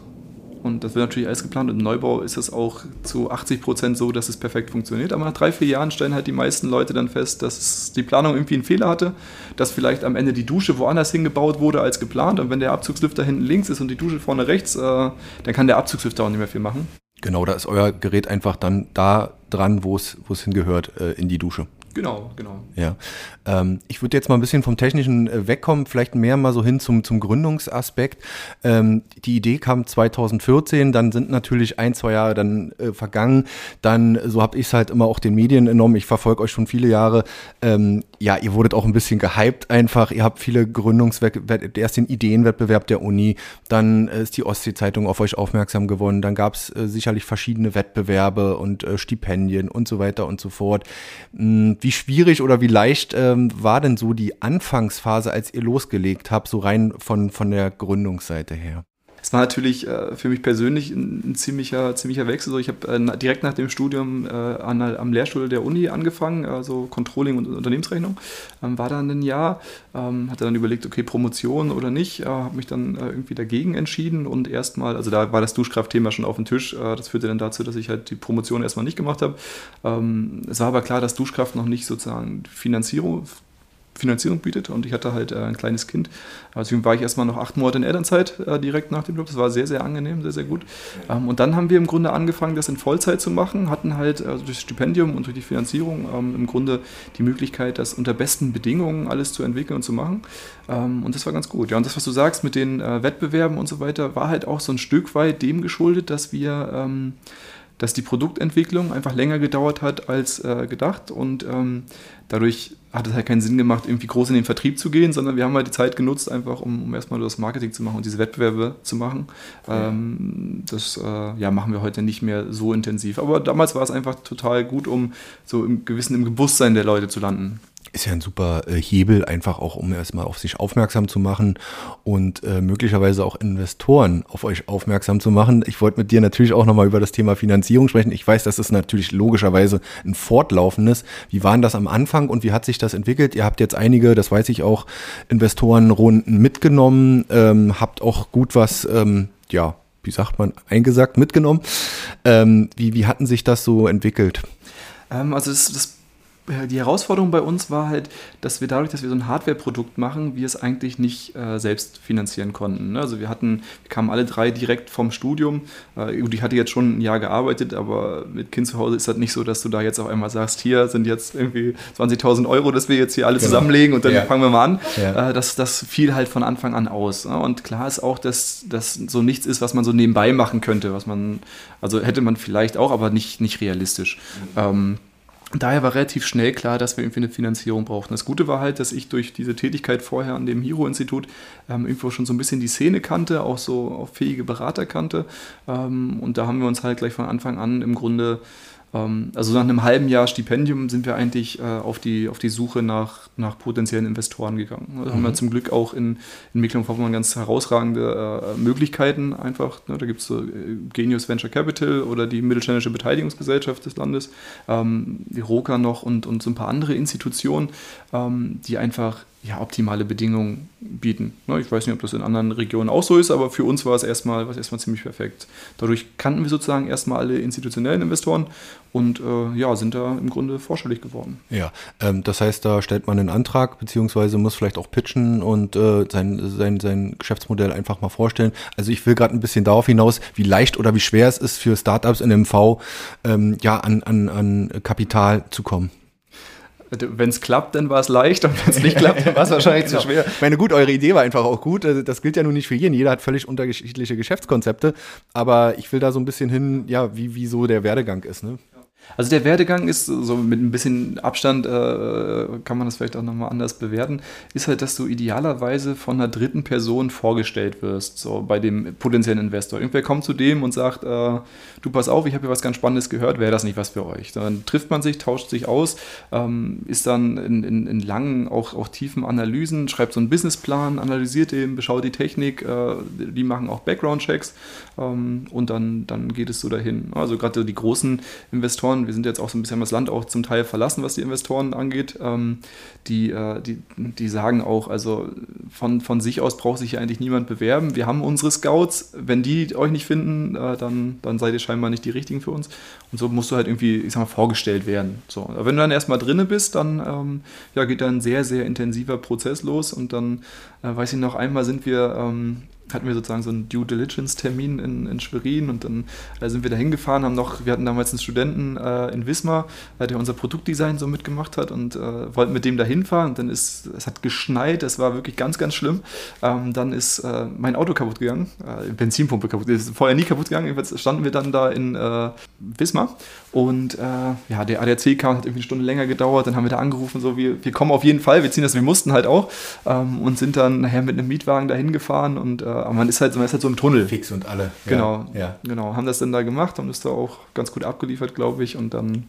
und das wird natürlich alles geplant. Und im Neubau ist es auch zu 80 Prozent so, dass es perfekt funktioniert. Aber nach drei, vier Jahren stellen halt die meisten Leute dann fest, dass die Planung irgendwie einen Fehler hatte, dass vielleicht am Ende die Dusche woanders hingebaut wurde als geplant. Und wenn der Abzugslüfter hinten links ist und die Dusche vorne rechts, äh, dann kann der Abzugslüfter auch nicht mehr viel machen. Genau, da ist euer Gerät einfach dann da dran, wo es hingehört, äh, in die Dusche. Genau, genau. Ja. Ähm, ich würde jetzt mal ein bisschen vom Technischen äh, wegkommen, vielleicht mehr mal so hin zum, zum Gründungsaspekt. Ähm, die Idee kam 2014, dann sind natürlich ein, zwei Jahre dann äh, vergangen. Dann, so habe ich es halt immer auch den Medien enorm, ich verfolge euch schon viele Jahre. Ähm, ja, ihr wurdet auch ein bisschen gehypt einfach. Ihr habt viele Gründungswettbewerbe, erst den Ideenwettbewerb der Uni, dann äh, ist die Ostsee-Zeitung auf euch aufmerksam geworden, dann gab es äh, sicherlich verschiedene Wettbewerbe und äh, Stipendien und so weiter und so fort. Hm, wie schwierig oder wie leicht ähm, war denn so die Anfangsphase, als ihr losgelegt habt, so rein von, von der Gründungsseite her? War natürlich äh, für mich persönlich ein, ein, ziemlicher, ziemlicher Wechsel. So, ich habe äh, direkt nach dem Studium äh, an, am Lehrstuhl der Uni angefangen, also Controlling und Unternehmensrechnung. Ähm, war dann ein Jahr, ähm, hatte dann überlegt, okay, Promotion oder nicht, äh, habe mich dann äh, irgendwie dagegen entschieden und erstmal, also da war das Duschkraftthema schon auf dem Tisch. Äh, das führte dann dazu, dass ich halt die Promotion erstmal nicht gemacht habe. Ähm, es war aber klar, dass Duschkraft noch nicht sozusagen Finanzierung Finanzierung bietet und ich hatte halt äh, ein kleines Kind. Deswegen war ich erstmal noch acht Monate in Elternzeit äh, direkt nach dem Job. Das war sehr, sehr angenehm, sehr, sehr gut. Ähm, und dann haben wir im Grunde angefangen, das in Vollzeit zu machen, hatten halt also durch das Stipendium und durch die Finanzierung ähm, im Grunde die Möglichkeit, das unter besten Bedingungen alles zu entwickeln und zu machen. Ähm, und das war ganz gut. Ja, und das, was du sagst mit den äh, Wettbewerben und so weiter, war halt auch so ein Stück weit dem geschuldet, dass wir ähm, dass die Produktentwicklung einfach länger gedauert hat als äh, gedacht und ähm, dadurch hat es halt keinen Sinn gemacht, irgendwie groß in den Vertrieb zu gehen, sondern wir haben halt die Zeit genutzt, einfach um, um erstmal das Marketing zu machen und diese Wettbewerbe zu machen. Ähm, das äh, ja, machen wir heute nicht mehr so intensiv. Aber damals war es einfach total gut, um so im gewissen im Bewusstsein der Leute zu landen ist ja ein super äh, Hebel, einfach auch, um erstmal auf sich aufmerksam zu machen und äh, möglicherweise auch Investoren auf euch aufmerksam zu machen. Ich wollte mit dir natürlich auch nochmal über das Thema Finanzierung sprechen. Ich weiß, das ist natürlich logischerweise ein fortlaufendes. Wie waren das am Anfang und wie hat sich das entwickelt? Ihr habt jetzt einige, das weiß ich auch, Investorenrunden mitgenommen, ähm, habt auch gut was, ähm, ja, wie sagt man, eingesagt, mitgenommen. Ähm, wie, wie hatten sich das so entwickelt? Ähm, also das, das die Herausforderung bei uns war halt, dass wir dadurch, dass wir so ein Hardware-Produkt machen, wir es eigentlich nicht äh, selbst finanzieren konnten. Ne? Also wir hatten, wir kamen alle drei direkt vom Studium. Äh, ich hatte jetzt schon ein Jahr gearbeitet, aber mit Kind zu Hause ist das nicht so, dass du da jetzt auf einmal sagst, hier sind jetzt irgendwie 20.000 Euro, dass wir jetzt hier alle genau. zusammenlegen und dann ja. fangen wir mal an. Ja. Äh, das, das fiel halt von Anfang an aus. Ne? Und klar ist auch, dass das so nichts ist, was man so nebenbei machen könnte, was man, also hätte man vielleicht auch, aber nicht, nicht realistisch. Mhm. Ähm, daher war relativ schnell klar, dass wir irgendwie eine Finanzierung brauchten. Das Gute war halt, dass ich durch diese Tätigkeit vorher an dem Hiro-Institut ähm, irgendwo schon so ein bisschen die Szene kannte, auch so auf fähige Berater kannte. Ähm, und da haben wir uns halt gleich von Anfang an im Grunde also nach einem halben Jahr Stipendium sind wir eigentlich äh, auf, die, auf die Suche nach, nach potenziellen Investoren gegangen. Da mhm. haben wir mhm. zum Glück auch in, in Mecklenburg-Vorpommern ganz herausragende äh, Möglichkeiten einfach. Ne? Da gibt es so äh, Genius Venture Capital oder die Mittelständische Beteiligungsgesellschaft des Landes, ähm, die ROKA noch und, und so ein paar andere Institutionen, ähm, die einfach ja, optimale Bedingungen bieten. Ne, ich weiß nicht, ob das in anderen Regionen auch so ist, aber für uns war es erstmal, war es erstmal ziemlich perfekt. Dadurch kannten wir sozusagen erstmal alle institutionellen Investoren und äh, ja, sind da im Grunde vorstellig geworden. Ja, ähm, das heißt, da stellt man einen Antrag, beziehungsweise muss vielleicht auch pitchen und äh, sein, sein, sein Geschäftsmodell einfach mal vorstellen. Also ich will gerade ein bisschen darauf hinaus, wie leicht oder wie schwer es ist für Startups in MV, ähm, ja, an, an, an Kapital zu kommen. Wenn es klappt, dann war es leicht und wenn es nicht klappt, dann war es wahrscheinlich genau. zu schwer. Ich meine, gut, eure Idee war einfach auch gut. Also, das gilt ja nun nicht für jeden. Jeder hat völlig unterschiedliche Geschäftskonzepte. Aber ich will da so ein bisschen hin, ja, wie, wie so der Werdegang ist. Ne? Also der Werdegang ist so mit ein bisschen Abstand, äh, kann man das vielleicht auch nochmal anders bewerten, ist halt, dass du idealerweise von einer dritten Person vorgestellt wirst, so bei dem potenziellen Investor. Irgendwer kommt zu dem und sagt, äh, du pass auf, ich habe hier was ganz Spannendes gehört, wäre das nicht was für euch? Dann trifft man sich, tauscht sich aus, ähm, ist dann in, in, in, langen, auch, auch tiefen Analysen, schreibt so einen Businessplan, analysiert den, beschaut die Technik, äh, die machen auch Background-Checks und dann, dann geht es so dahin. Also gerade die großen Investoren, wir sind jetzt auch so ein bisschen das Land auch zum Teil verlassen, was die Investoren angeht, ähm, die, äh, die, die sagen auch, also von, von sich aus braucht sich ja eigentlich niemand bewerben. Wir haben unsere Scouts, wenn die euch nicht finden, äh, dann, dann seid ihr scheinbar nicht die richtigen für uns. Und so musst du halt irgendwie, ich sag mal, vorgestellt werden. So. Aber wenn du dann erstmal drinne bist, dann ähm, ja, geht da ein sehr, sehr intensiver Prozess los und dann, äh, weiß ich noch, einmal sind wir ähm, hatten wir sozusagen so einen Due Diligence-Termin in, in Schwerin und dann äh, sind wir da hingefahren, haben noch, wir hatten damals einen Studenten äh, in Wismar, äh, der unser Produktdesign so mitgemacht hat und äh, wollten mit dem da hinfahren und dann ist, es hat geschneit, es war wirklich ganz, ganz schlimm. Ähm, dann ist äh, mein Auto kaputt gegangen, äh, Benzinpumpe kaputt, ist vorher nie kaputt gegangen, jedenfalls standen wir dann da in Wismar und ja, der ADAC kam, hat irgendwie eine Stunde länger gedauert, dann haben wir da angerufen, so, wir, wir kommen auf jeden Fall, wir ziehen das, wir mussten halt auch ähm, und sind dann nachher mit einem Mietwagen da hingefahren und aber man ist halt, man ist halt so im Tunnel. Fix und alle. Genau, ja. genau. Haben das dann da gemacht, haben das da auch ganz gut abgeliefert, glaube ich, und dann,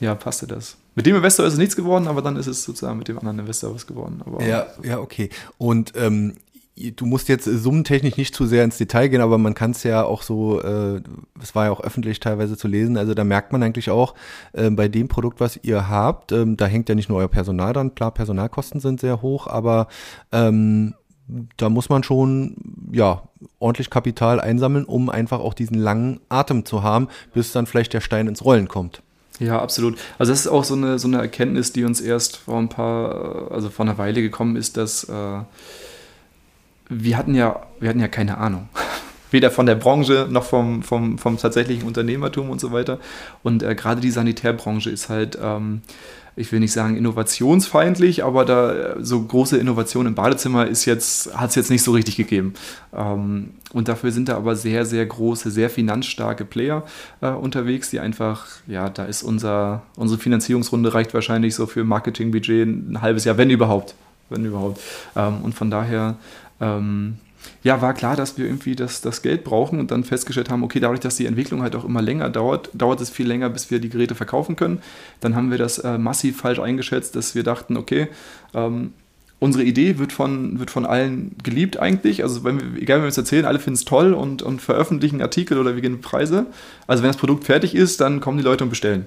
ja, passte das. Mit dem Investor ist es nichts geworden, aber dann ist es sozusagen mit dem anderen Investor was geworden. Aber ja, ja, okay. Und ähm, du musst jetzt summentechnisch nicht zu sehr ins Detail gehen, aber man kann es ja auch so, äh, es war ja auch öffentlich teilweise zu lesen, also da merkt man eigentlich auch äh, bei dem Produkt, was ihr habt, ähm, da hängt ja nicht nur euer Personal dran, klar, Personalkosten sind sehr hoch, aber ähm, da muss man schon ja ordentlich Kapital einsammeln, um einfach auch diesen langen Atem zu haben, bis dann vielleicht der Stein ins Rollen kommt. Ja, absolut. Also das ist auch so eine, so eine Erkenntnis, die uns erst vor ein paar, also vor einer Weile gekommen ist, dass äh, wir hatten ja, wir hatten ja keine Ahnung. (laughs) Weder von der Branche noch vom, vom, vom tatsächlichen Unternehmertum und so weiter. Und äh, gerade die Sanitärbranche ist halt ähm, ich will nicht sagen innovationsfeindlich, aber da so große Innovation im Badezimmer ist jetzt, hat es jetzt nicht so richtig gegeben. Ähm, und dafür sind da aber sehr, sehr große, sehr finanzstarke Player äh, unterwegs, die einfach, ja, da ist unser, unsere Finanzierungsrunde reicht wahrscheinlich so für Marketingbudget ein halbes Jahr, wenn überhaupt. Wenn überhaupt. Ähm, und von daher ähm, ja, war klar, dass wir irgendwie das, das Geld brauchen und dann festgestellt haben, okay, dadurch, dass die Entwicklung halt auch immer länger dauert, dauert es viel länger, bis wir die Geräte verkaufen können. Dann haben wir das äh, massiv falsch eingeschätzt, dass wir dachten, okay, ähm, unsere Idee wird von, wird von allen geliebt eigentlich. Also wenn wir, egal, wenn wir es erzählen, alle finden es toll und, und veröffentlichen Artikel oder wir gehen Preise. Also wenn das Produkt fertig ist, dann kommen die Leute und bestellen.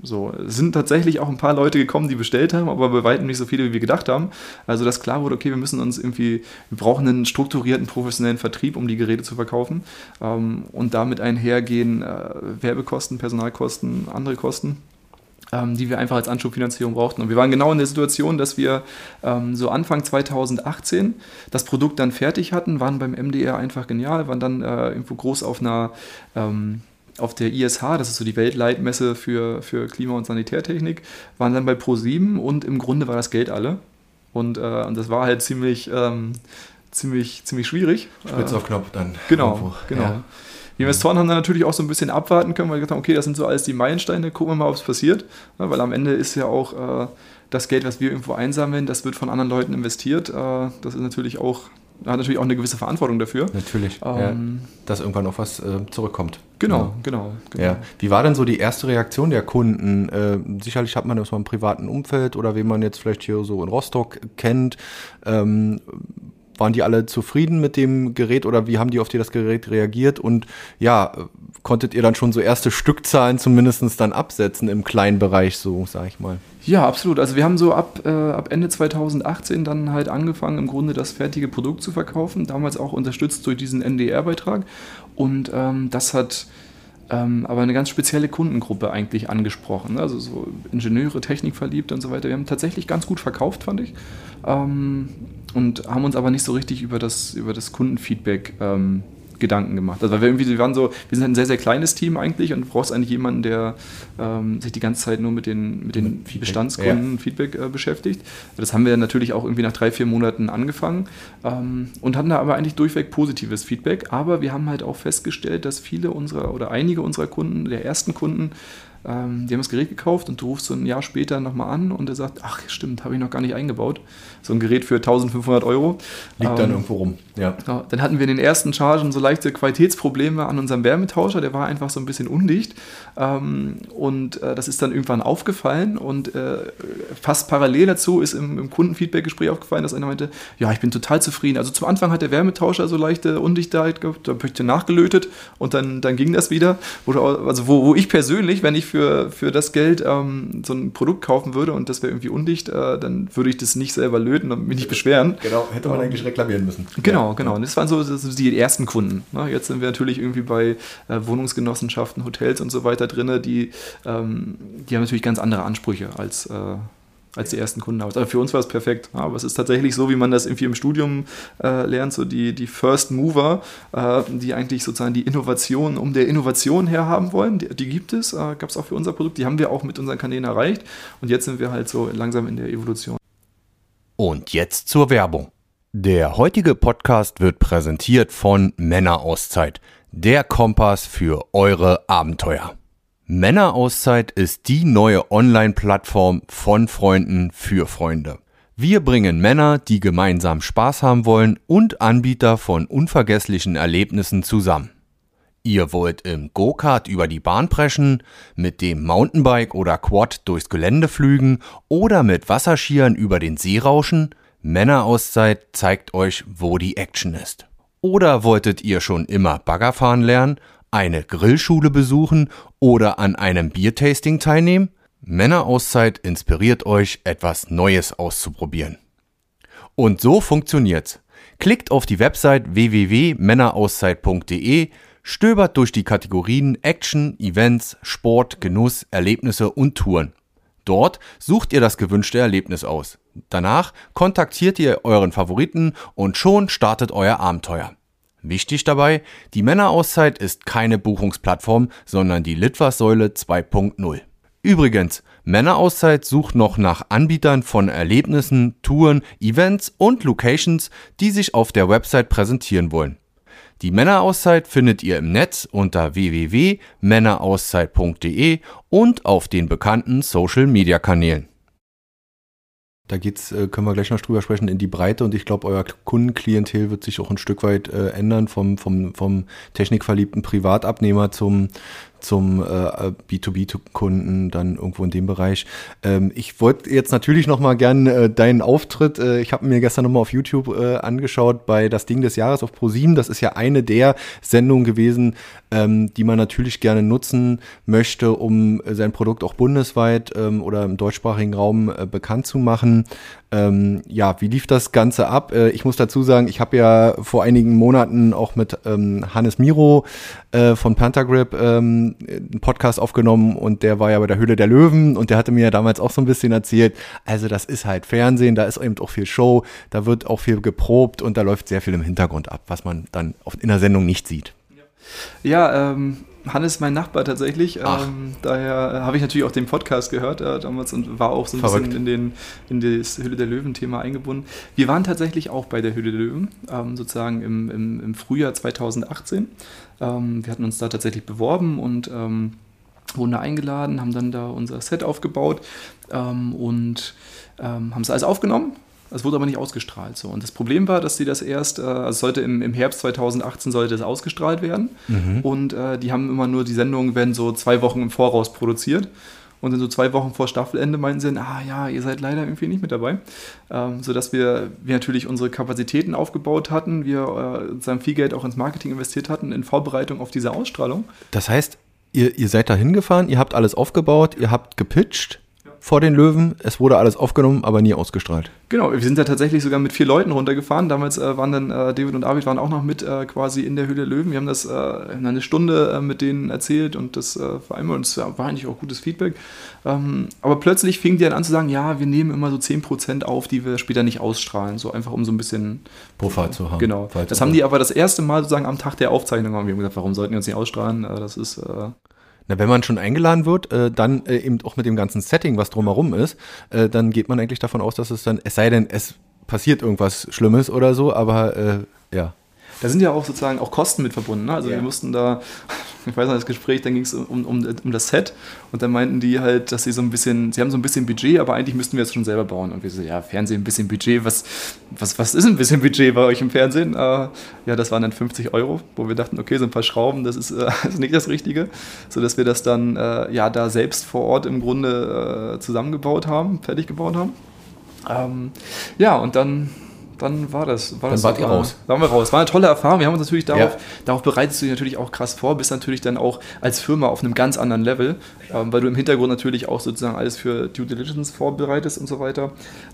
So, es sind tatsächlich auch ein paar Leute gekommen, die bestellt haben, aber bei weitem nicht so viele, wie wir gedacht haben. Also, dass klar wurde, okay, wir müssen uns irgendwie, wir brauchen einen strukturierten, professionellen Vertrieb, um die Geräte zu verkaufen. Ähm, und damit einhergehen äh, Werbekosten, Personalkosten, andere Kosten. Ähm, die wir einfach als Anschubfinanzierung brauchten. Und wir waren genau in der Situation, dass wir ähm, so Anfang 2018 das Produkt dann fertig hatten, waren beim MDR einfach genial, waren dann äh, irgendwo groß auf einer ähm, auf der ISH, das ist so die Weltleitmesse für, für Klima- und Sanitärtechnik, waren dann bei Pro7 und im Grunde war das Geld alle. Und, äh, und das war halt ziemlich, ähm, ziemlich, ziemlich schwierig. Spitz auf Knopf dann. Genau, irgendwo. genau. Ja. Die Investoren haben dann natürlich auch so ein bisschen abwarten können, weil sie gesagt haben, okay, das sind so alles die Meilensteine, gucken wir mal, ob es passiert. Ja, weil am Ende ist ja auch äh, das Geld, was wir irgendwo einsammeln, das wird von anderen Leuten investiert. Äh, das ist natürlich auch hat natürlich auch eine gewisse Verantwortung dafür. Natürlich, ähm, ja, dass irgendwann noch was äh, zurückkommt. Genau, genau, genau. Ja. Wie war denn so die erste Reaktion der Kunden? Äh, sicherlich hat man das mal im privaten Umfeld oder wen man jetzt vielleicht hier so in Rostock kennt. Ähm, waren die alle zufrieden mit dem Gerät oder wie haben die auf das Gerät reagiert? Und ja, konntet ihr dann schon so erste Stückzahlen zumindest dann absetzen im kleinen Bereich, so sag ich mal. Ja, absolut. Also wir haben so ab, äh, ab Ende 2018 dann halt angefangen, im Grunde das fertige Produkt zu verkaufen, damals auch unterstützt durch diesen NDR-Beitrag. Und ähm, das hat ähm, aber eine ganz spezielle Kundengruppe eigentlich angesprochen. Ne? Also so Ingenieure, Technikverliebt und so weiter. Wir haben tatsächlich ganz gut verkauft, fand ich. Ähm, und haben uns aber nicht so richtig über das, über das Kundenfeedback ähm, Gedanken gemacht. Also weil wir irgendwie, wir waren so, wir sind ein sehr, sehr kleines Team eigentlich und du brauchst eigentlich jemanden, der ähm, sich die ganze Zeit nur mit den, mit den Feedback, Bestandskunden ja. Feedback äh, beschäftigt. Das haben wir natürlich auch irgendwie nach drei, vier Monaten angefangen ähm, und hatten da aber eigentlich durchweg positives Feedback. Aber wir haben halt auch festgestellt, dass viele unserer oder einige unserer Kunden, der ersten Kunden, ähm, die haben das Gerät gekauft und du rufst so ein Jahr später nochmal an und er sagt, ach stimmt, habe ich noch gar nicht eingebaut. So ein Gerät für 1500 Euro. Liegt ähm, dann irgendwo rum, ja. ja. Dann hatten wir in den ersten Chargen so leichte Qualitätsprobleme an unserem Wärmetauscher, der war einfach so ein bisschen undicht ähm, und äh, das ist dann irgendwann aufgefallen und äh, fast parallel dazu ist im, im Kundenfeedback-Gespräch aufgefallen, dass einer meinte, ja, ich bin total zufrieden. Also zum Anfang hat der Wärmetauscher so leichte Undichtheit gehabt, da habe ich nachgelötet und dann, dann ging das wieder. Wo, also wo, wo ich persönlich, wenn ich für, für das Geld ähm, so ein Produkt kaufen würde und das wäre irgendwie undicht, äh, dann würde ich das nicht selber löten und mich nicht beschweren. Genau, hätte man ähm, eigentlich reklamieren müssen. Genau, ja. genau. Und das waren so das die ersten Kunden. Ne? Jetzt sind wir natürlich irgendwie bei äh, Wohnungsgenossenschaften, Hotels und so weiter drin, die, ähm, die haben natürlich ganz andere Ansprüche als äh, als die ersten Kunden. Aber für uns war es perfekt. Aber es ist tatsächlich so, wie man das irgendwie im Studium äh, lernt, so die, die First Mover, äh, die eigentlich sozusagen die Innovation um der Innovation her haben wollen. Die, die gibt es, äh, gab es auch für unser Produkt. Die haben wir auch mit unseren Kanälen erreicht. Und jetzt sind wir halt so langsam in der Evolution. Und jetzt zur Werbung. Der heutige Podcast wird präsentiert von Männerauszeit, der Kompass für eure Abenteuer. Männerauszeit ist die neue Online-Plattform von Freunden für Freunde. Wir bringen Männer, die gemeinsam Spaß haben wollen und Anbieter von unvergesslichen Erlebnissen zusammen. Ihr wollt im Go-Kart über die Bahn preschen, mit dem Mountainbike oder Quad durchs Gelände flügen oder mit Wasserskiern über den See rauschen? Männerauszeit zeigt euch, wo die Action ist. Oder wolltet ihr schon immer Baggerfahren lernen eine Grillschule besuchen oder an einem Biertasting teilnehmen? Männerauszeit inspiriert euch, etwas Neues auszuprobieren. Und so funktioniert's. Klickt auf die Website www.männerauszeit.de, stöbert durch die Kategorien Action, Events, Sport, Genuss, Erlebnisse und Touren. Dort sucht ihr das gewünschte Erlebnis aus. Danach kontaktiert ihr euren Favoriten und schon startet euer Abenteuer. Wichtig dabei, die Männerauszeit ist keine Buchungsplattform, sondern die Litfaßsäule 2.0. Übrigens, Männerauszeit sucht noch nach Anbietern von Erlebnissen, Touren, Events und Locations, die sich auf der Website präsentieren wollen. Die Männerauszeit findet ihr im Netz unter www.männerauszeit.de und auf den bekannten Social Media Kanälen. Da geht's, äh, können wir gleich noch drüber sprechen, in die Breite. Und ich glaube, euer Kundenklientel wird sich auch ein Stück weit äh, ändern vom, vom, vom technikverliebten Privatabnehmer zum, zum äh, B2B-Kunden dann irgendwo in dem Bereich. Ähm, ich wollte jetzt natürlich noch mal gern äh, deinen Auftritt, äh, ich habe mir gestern noch mal auf YouTube äh, angeschaut bei Das Ding des Jahres auf ProSieben. Das ist ja eine der Sendungen gewesen, ähm, die man natürlich gerne nutzen möchte, um sein Produkt auch bundesweit ähm, oder im deutschsprachigen Raum äh, bekannt zu machen. Ähm, ja, wie lief das Ganze ab? Äh, ich muss dazu sagen, ich habe ja vor einigen Monaten auch mit ähm, Hannes Miro äh, von Panthergrip ähm, einen Podcast aufgenommen und der war ja bei der Höhle der Löwen und der hatte mir ja damals auch so ein bisschen erzählt, also das ist halt Fernsehen, da ist eben auch viel Show, da wird auch viel geprobt und da läuft sehr viel im Hintergrund ab, was man dann in der Sendung nicht sieht. Ja, ähm, Hannes ist mein Nachbar tatsächlich. Ähm, daher äh, habe ich natürlich auch den Podcast gehört äh, damals und war auch so ein Verrückt. bisschen in, den, in das Hülle der Löwen-Thema eingebunden. Wir waren tatsächlich auch bei der Hülle der Löwen, ähm, sozusagen im, im, im, Frühjahr 2018. Ähm, wir hatten uns da tatsächlich beworben und ähm, wurden da eingeladen, haben dann da unser Set aufgebaut ähm, und ähm, haben es alles aufgenommen es wurde aber nicht ausgestrahlt. So. Und das Problem war, dass sie das erst, äh, also sollte im, im Herbst 2018 sollte es ausgestrahlt werden. Mhm. Und äh, die haben immer nur, die Sendungen werden so zwei Wochen im Voraus produziert. Und dann so zwei Wochen vor Staffelende meinten sie ah ja, ihr seid leider irgendwie nicht mit dabei. Ähm, sodass wir, wir natürlich unsere Kapazitäten aufgebaut hatten, wir äh, viel Geld auch ins Marketing investiert hatten in Vorbereitung auf diese Ausstrahlung. Das heißt, ihr, ihr seid da hingefahren, ihr habt alles aufgebaut, ihr habt gepitcht vor den Löwen. Es wurde alles aufgenommen, aber nie ausgestrahlt. Genau, wir sind da tatsächlich sogar mit vier Leuten runtergefahren. Damals äh, waren dann äh, David und David waren auch noch mit äh, quasi in der Höhle Löwen. Wir haben das äh, eine Stunde äh, mit denen erzählt und das äh, vereinbart und es war eigentlich auch gutes Feedback. Ähm, aber plötzlich fingen die dann an zu sagen, ja, wir nehmen immer so 10% auf, die wir später nicht ausstrahlen. So einfach um so ein bisschen Puffer zu haben. Genau. Das haben die aber das erste Mal sozusagen am Tag der Aufzeichnung haben wir gesagt, warum sollten wir uns nicht ausstrahlen? das ist na, wenn man schon eingeladen wird, äh, dann äh, eben auch mit dem ganzen Setting, was drumherum ist, äh, dann geht man eigentlich davon aus, dass es dann, es sei denn, es passiert irgendwas Schlimmes oder so, aber äh, ja. Da sind ja auch sozusagen auch Kosten mit verbunden. Ne? Also ja. wir mussten da, ich weiß noch, das Gespräch, dann ging es um, um, um das Set und dann meinten die halt, dass sie so ein bisschen, sie haben so ein bisschen Budget, aber eigentlich müssten wir es schon selber bauen. Und wir so, ja, Fernsehen, ein bisschen Budget, was, was, was ist ein bisschen Budget bei euch im Fernsehen? Äh, ja, das waren dann 50 Euro, wo wir dachten, okay, so ein paar Schrauben, das ist, äh, (laughs) ist nicht das Richtige. Sodass wir das dann äh, ja da selbst vor Ort im Grunde äh, zusammengebaut haben, fertig gebaut haben. Ähm, ja, und dann dann war das. War dann das wart ihr raus. Dann waren wir raus. War eine tolle Erfahrung. Wir haben uns natürlich darauf, ja. darauf bereitest du dich natürlich auch krass vor, bist natürlich dann auch als Firma auf einem ganz anderen Level, ähm, weil du im Hintergrund natürlich auch sozusagen alles für Due Diligence vorbereitest und so weiter.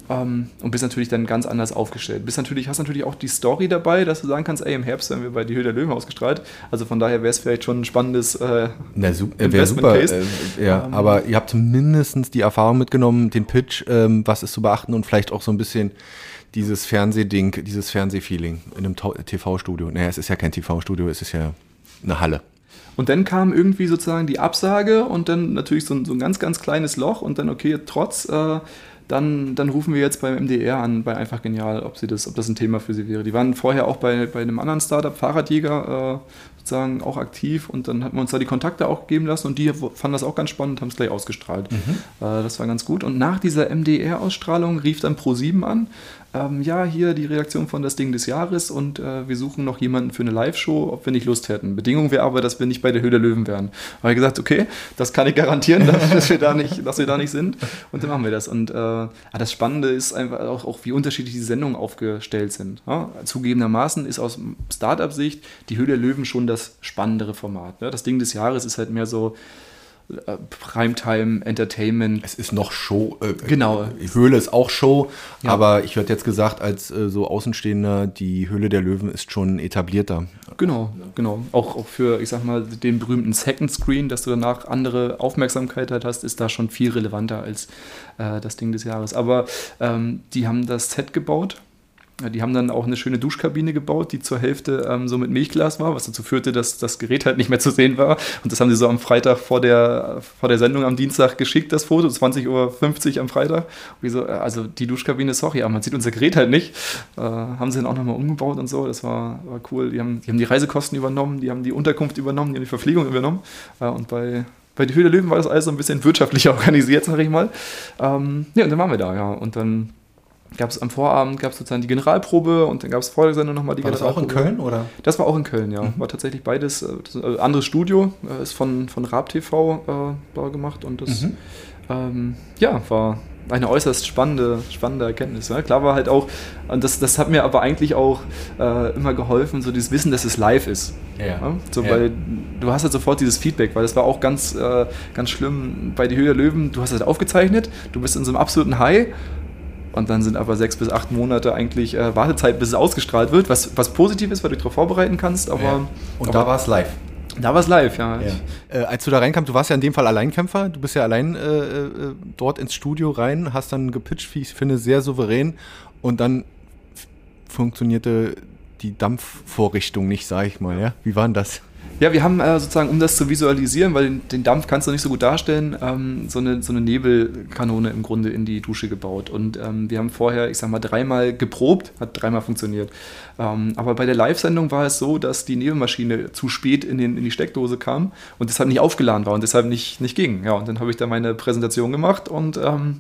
Ähm, und bist natürlich dann ganz anders aufgestellt. Bist natürlich, hast natürlich auch die Story dabei, dass du sagen kannst, ey, im Herbst werden wir bei Die Höhe der Löwen ausgestrahlt. Also von daher wäre es vielleicht schon ein spannendes äh, Na, super, äh, super. Case. Äh, ja, ähm, aber ihr habt mindestens die Erfahrung mitgenommen, den Pitch, ähm, was ist zu beachten und vielleicht auch so ein bisschen dieses Fernsehding, dieses Fernsehfeeling in einem TV-Studio. Naja, es ist ja kein TV-Studio, es ist ja eine Halle. Und dann kam irgendwie sozusagen die Absage und dann natürlich so ein, so ein ganz, ganz kleines Loch und dann, okay, trotz, äh, dann, dann rufen wir jetzt beim MDR an, bei Einfach Genial, ob, sie das, ob das ein Thema für sie wäre. Die waren vorher auch bei, bei einem anderen Startup, Fahrradjäger, äh, sozusagen auch aktiv und dann hatten wir uns da die Kontakte auch geben lassen und die fanden das auch ganz spannend und haben es gleich ausgestrahlt. Mhm. Äh, das war ganz gut. Und nach dieser MDR-Ausstrahlung rief dann Pro7 an, ähm, ja, hier die Reaktion von das Ding des Jahres und äh, wir suchen noch jemanden für eine Live-Show, ob wir nicht Lust hätten. Bedingung wäre aber, dass wir nicht bei der Höhe der Löwen wären. Habe ich gesagt, okay, das kann ich garantieren, (laughs) dass wir da nicht, dass wir da nicht sind. Und dann machen wir das. Und äh, das Spannende ist einfach auch, auch, wie unterschiedlich die Sendungen aufgestellt sind. Ja? Zugegebenermaßen ist aus Startup-Sicht die Höhe der Löwen schon das spannendere Format. Ne? Das Ding des Jahres ist halt mehr so, Primetime Entertainment. Es ist noch Show. Äh, genau. Höhle ist auch Show, ja. aber ich würde jetzt gesagt, als äh, so Außenstehender, die Höhle der Löwen ist schon etablierter. Genau, genau. Auch, auch für, ich sag mal, den berühmten Second Screen, dass du danach andere Aufmerksamkeit halt hast, ist da schon viel relevanter als äh, das Ding des Jahres. Aber ähm, die haben das Set gebaut die haben dann auch eine schöne Duschkabine gebaut, die zur Hälfte ähm, so mit Milchglas war, was dazu führte, dass das Gerät halt nicht mehr zu sehen war. Und das haben sie so am Freitag vor der, vor der Sendung am Dienstag geschickt, das Foto, 20.50 Uhr am Freitag. So, äh, also die Duschkabine, sorry, aber man sieht unser Gerät halt nicht. Äh, haben sie dann auch nochmal umgebaut und so, das war, war cool. Die haben, die haben die Reisekosten übernommen, die haben die Unterkunft übernommen, die haben die Verpflegung übernommen. Äh, und bei bei die Höhle der Löwen war das alles so ein bisschen wirtschaftlicher (laughs) organisiert, sag ich mal. Ähm, ja, und dann waren wir da, ja. Und dann gab es am Vorabend gab es sozusagen die Generalprobe und dann gab es vor der Sendung nochmal die war Generalprobe. Das auch in Köln oder? Das war auch in Köln, ja. Mhm. War tatsächlich beides. Äh, äh anderes Studio, äh, ist von, von Raab TV äh, da gemacht und das mhm. ähm, ja, war eine äußerst spannende, spannende Erkenntnis. Ja. Klar war halt auch, und das, das hat mir aber eigentlich auch äh, immer geholfen, so dieses Wissen, dass es live ist. Ja. ja? So, ja. Weil du hast halt sofort dieses Feedback, weil das war auch ganz, äh, ganz schlimm bei Die Höhe der Löwen. Du hast es halt aufgezeichnet, du bist in so einem absoluten High und dann sind aber sechs bis acht Monate eigentlich äh, Wartezeit, bis es ausgestrahlt wird, was, was positiv ist, weil du dich darauf vorbereiten kannst. Aber, ja. Und aber, da war es live. Da war es live, ja. ja. Äh, als du da reinkamst, du warst ja in dem Fall Alleinkämpfer, du bist ja allein äh, äh, dort ins Studio rein, hast dann gepitcht, wie ich finde, sehr souverän und dann funktionierte die Dampfvorrichtung nicht, sag ich mal, ja? Wie war denn das? Ja, wir haben äh, sozusagen, um das zu visualisieren, weil den, den, Dampf kannst du nicht so gut darstellen, ähm, so, eine, so eine Nebelkanone im Grunde in die Dusche gebaut. Und ähm, wir haben vorher, ich sag mal, dreimal geprobt, hat dreimal funktioniert. Ähm, aber bei der Live-Sendung war es so, dass die Nebelmaschine zu spät in, den, in die Steckdose kam und deshalb nicht aufgeladen war und deshalb nicht, nicht ging. Ja, und dann habe ich da meine Präsentation gemacht und ähm,